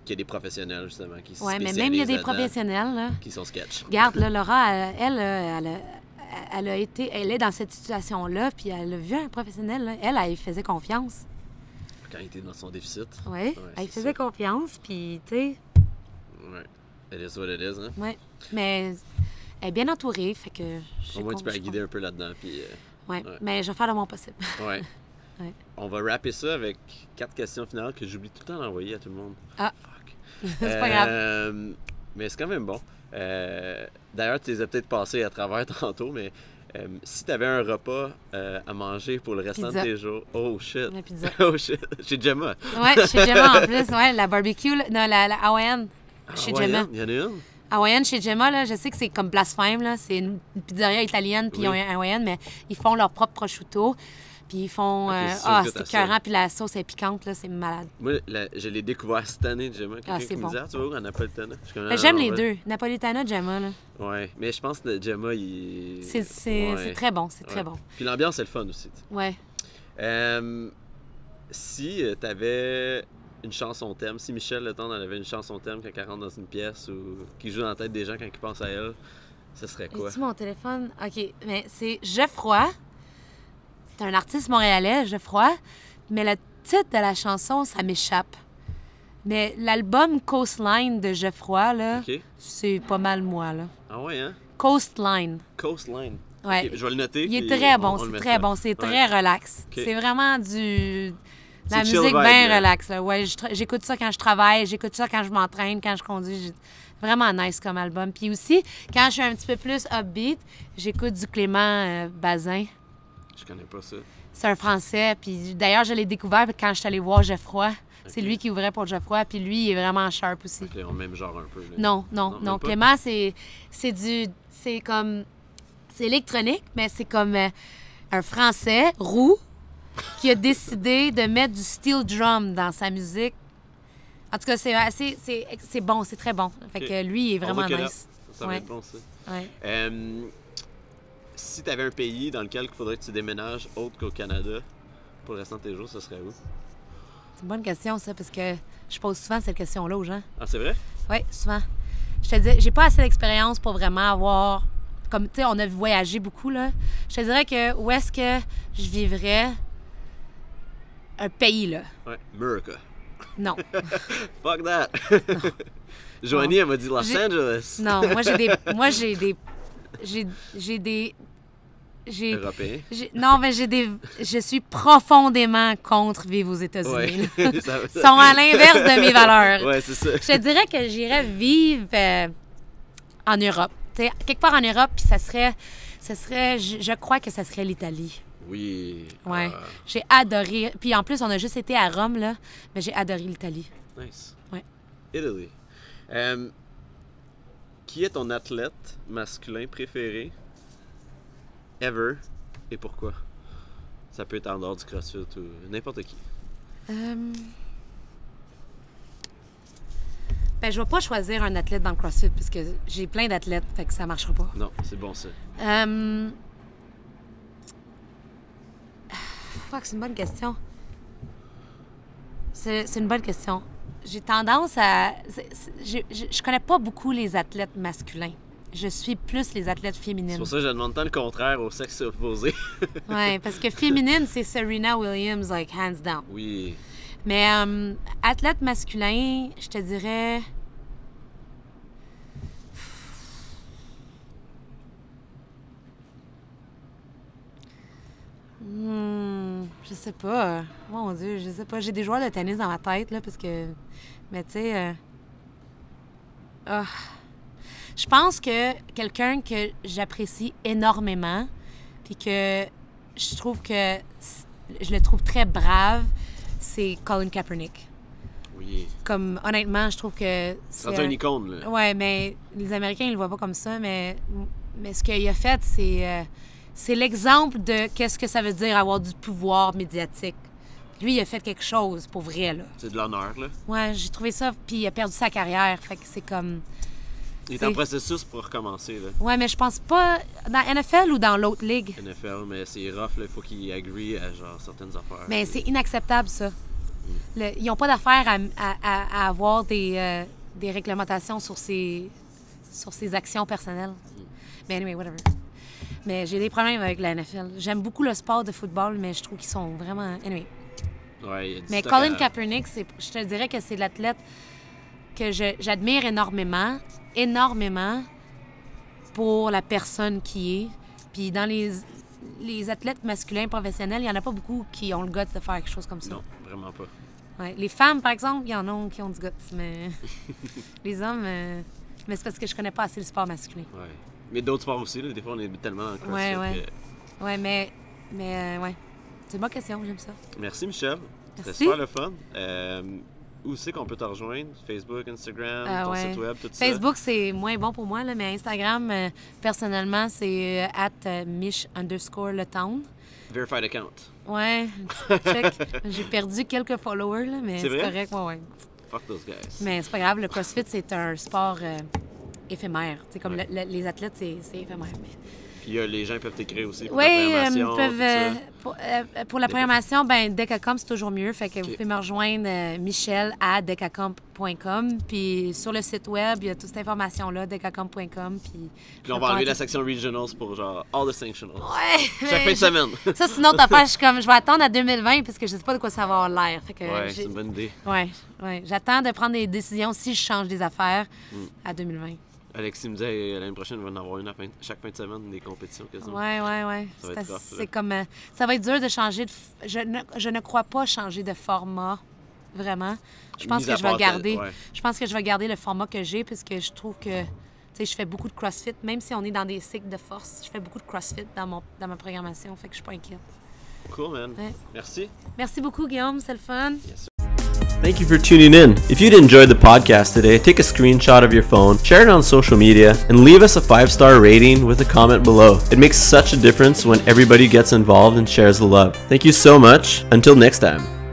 qu'il y a des professionnels, justement, qui se Ouais, mais même il y a des professionnels, là. Qui sont sketch. Regarde, là, Laura, elle, elle, euh, elle a, elle a été... Elle est dans cette situation-là, puis elle a vu un professionnel, là. Elle, elle, faisait confiance. Quand il était dans son déficit. Oui, Ouais, elle c'est faisait ça. confiance, puis, tu sais... Ouais. It is what it is, hein. Ouais. Mais elle est bien entourée, fait que... Au moins, tu peux la guider un peu là-dedans. Puis, euh, Ouais. Ouais. mais je vais faire de mon possible. ouais. Ouais. On va rapper ça avec quatre questions finales que j'oublie tout le temps d'envoyer à tout le monde. Ah. Fuck. C'est pas grave. Euh, Mais c'est quand même bon. Euh, D'ailleurs, tu les as peut-être passés à travers tantôt, mais euh, si tu avais un repas euh, à manger pour le restant Pizza. de tes jours, oh shit. La pizza. Oh shit. Chez Gemma. Ouais, chez Gemma en plus, ouais, la barbecue, non, la, la Hawaiian. Chez Ah Gemma. Il y en a une? Hawaiian chez Gemma, là, je sais que c'est comme blasphème, là. C'est une, pizzeria italienne, puis ils ont Oui. Hawaiian, mais ils font leur propre prosciutto. Puis ils font. Euh, ah, c'est écœurant, puis la sauce est piquante, là, c'est malade. Moi, la- je l'ai découvert cette année, Gemma. Quelqu'un Ah, c'est me bon. disait, ah, tu où à Napolitana? Ah, J'aime les deux. Napolitana, Gemma, là. Ouais, mais je pense que Gemma, il. C'est Ouais. très bon, c'est très bon. Puis l'ambiance, c'est le fun aussi. tu. Ouais. Euh, si tu avais une chanson thème, si Michel Le Temps avait une chanson thème quand elle rentre dans une pièce ou qui joue dans la tête des gens quand ils pensent à elle, ce serait quoi? J'ai-tu mon téléphone? OK, mais c'est Geoffroy. C'est un artiste montréalais, Geoffroy, mais le titre de la chanson, ça m'échappe. Mais l'album Coastline de Geoffroy, là, c'est pas mal moi, là. Ah ouais, hein? Coastline. Coastline. Ouais. Je vais le noter. Il est très on- bon, c'est très bon, c'est Ouais. très relax. C'est vraiment du... La musique bien relax. Là. Ouais, j'écoute ça quand je travaille, j'écoute ça quand je m'entraîne, quand je conduis. Vraiment nice comme album. Puis aussi, quand je suis un petit peu plus upbeat, j'écoute du Clément euh, Bazin. Je connais pas ça. C'est un Français. Puis d'ailleurs, je l'ai découvert quand je suis allée voir Geoffroy. C'est lui qui ouvrait pour Geoffroy. Puis lui, il est vraiment sharp aussi. Ok, on même genre un peu. là. Non, non, Non? Clément, c'est, c'est du. C'est comme. C'est électronique, mais c'est comme euh, un Français roux qui a décidé de mettre du steel drum dans sa musique. En tout cas, c'est assez. C'est, c'est bon, c'est très bon. Fait que lui, il est vraiment nice. Ça Ouais. bon, ça. Ouais. Euh, si tu avais un pays dans lequel il faudrait que tu déménages autre qu'au Canada pour le restant de tes jours, ce serait où? C'est une bonne question, ça, parce que je pose souvent cette question-là aux gens. Ah, c'est vrai? Oui, souvent. Je te dis, j'ai pas assez d'expérience pour vraiment avoir. Comme, tu sais, on a voyagé beaucoup, là. Je te dirais que où est-ce que je vivrais? Un pays, là? Ouais. America. Non. Fuck that! Joanie, elle m'a dit Los Angeles. Non, moi, j'ai des. Moi, j'ai des. J'ai j'ai des. J'ai. Européen. j'ai- Non, mais j'ai des. Je suis profondément contre vivre aux États-Unis. Ouais. Ils sont à l'inverse de mes valeurs. Ouais, c'est ça. Je te dirais que j'irais vivre euh, en Europe. Tu sais, quelque part en Europe, puis ça serait. Ça serait. Je, je crois que ça serait l'Italie. Oui. Ouais. Ah, J'ai adoré. Puis en plus, on a juste été à Rome, là. Mais j'ai adoré l'Italie. nice. Ouais. Italy. Euh, qui est ton athlète masculin préféré? Ever et pourquoi? Ça peut être en dehors du CrossFit ou n'importe qui. Euh, Ben, je vais pas choisir un athlète dans le CrossFit puisque j'ai plein d'athlètes, fait que ça marchera pas. Non, c'est bon ça. Euh... Fuck, c'est une bonne question. C'est une bonne question. J'ai tendance à... Je, je, je connais pas beaucoup les athlètes masculins. Je suis plus les athlètes C'est féminines. pour ça que je demande tant le contraire au sexe opposé. Ouais, parce que féminine, c'est Serena Williams, like, hands down. oui. Mais euh, athlète masculin, je te dirais. Hmm, je sais pas. Mon Dieu, je sais pas. J'ai des joueurs de tennis dans ma tête, là, parce que. Mais tu sais. euh, ah. Je pense que quelqu'un que j'apprécie énormément, puis que je trouve que je le trouve très brave, c'est Colin Kaepernick. Oui. Comme, honnêtement, je trouve que. C'est c'est un un- icône, là. Ouais, mais les Américains, ils le voient pas comme ça, mais, mais ce qu'il a fait, c'est. euh, c'est l'exemple de qu'est-ce que ça veut dire avoir du pouvoir médiatique. Lui, il a fait quelque chose pour vrai, là. C'est de l'honneur, là. Ouais, j'ai trouvé ça, puis il a perdu sa carrière. Fait que c'est comme. Il est en processus pour recommencer, là. Ouais, mais je pense pas. Dans NFL ou dans l'autre ligue? NFL, mais c'est rough, là. Il faut qu'il agree à genre certaines affaires. Mais c'est inacceptable, ça. Le- ils n'ont pas d'affaire à, à- à- à avoir des, euh, des réglementations sur ces, sur ces actions personnelles. Mais anyway, whatever. Mais j'ai des problèmes avec la NFL. J'aime beaucoup le sport de football, mais je trouve qu'ils sont vraiment. Anyway. Ouais, il y a Mais Colin à- Kaepernick, je te dirais que c'est l'athlète que j'admire énormément, énormément pour la personne qui est. Puis dans les, les athlètes masculins professionnels, il n'y en a pas beaucoup qui ont le goût de faire quelque chose comme ça. Non, vraiment pas. Ouais. Les femmes, par exemple, il y en a qui ont du goût, mais les hommes, euh, mais c'est parce que je connais pas assez le sport masculin. Ouais. Mais d'autres sports aussi, là. Des fois, on est tellement CrossFit Ouais, ouais. que- Ouais, mais, mais euh, ouais. C'est une bonne question, j'aime ça. Merci, Michel. C'était super le fun. Euh, où c'est qu'on peut te rejoindre? Facebook, Instagram, Ah, ton ouais. site web, tout ça? Facebook, c'est moins bon pour moi, là, mais Instagram, euh, personnellement, c'est euh, at euh, mish underscore le town. Verified account. Ouais, check. J'ai perdu quelques followers, là, mais C'est correct, ouais, ouais. Fuck those guys. Mais c'est pas grave, le CrossFit, c'est un sport euh, éphémère. C'est comme le- le- les athlètes, c'est c'est éphémère. Mais... Puis euh, les gens peuvent t'écrire aussi pour Oui, la euh, programmation. peuvent, euh, pour, euh, pour la programmation, ben Decacomp, c'est toujours mieux. Fait que vous pouvez me rejoindre, Michel, à decacomp.com. Puis sur le site web, il y a toute cette information-là, decacomp.com. Puis, Puis on va enlever la section regionals pour genre all the sanctionals. Ouais! Chaque fin de semaine. Ça, c'est une autre affaire. Je suis comme, je vais attendre à 2020 parce que je sais pas de quoi ça va avoir l'air. Ouais, c'est une bonne idée. ouais, ouais. J'attends de prendre des décisions si je change des affaires Mm. à 2020. Alexis me disait euh, l'année prochaine, il va en avoir une à fin- chaque fin de semaine, des compétitions quasiment. Ouais. Ça va C'est comme. euh, ça va être dur de changer de. f- Je ne, je ne crois pas changer de format, vraiment. Je pense que je vais garder. ouais. Je pense que je vais garder le format que j'ai puisque je trouve que. Tu sais, je fais beaucoup de CrossFit, même si on est dans des cycles de force. Je fais beaucoup de CrossFit dans, mon, dans ma programmation, fait que je suis pas inquiète. Cool, man. Ouais. Merci. Merci beaucoup, Guillaume, c'est le fun. Thank you for tuning in. If you'd enjoyed the podcast today, take a screenshot of your phone, share it on social media, and leave us a five star rating with a comment below. It makes such a difference when everybody gets involved and shares the love. Thank you so much. Until next time.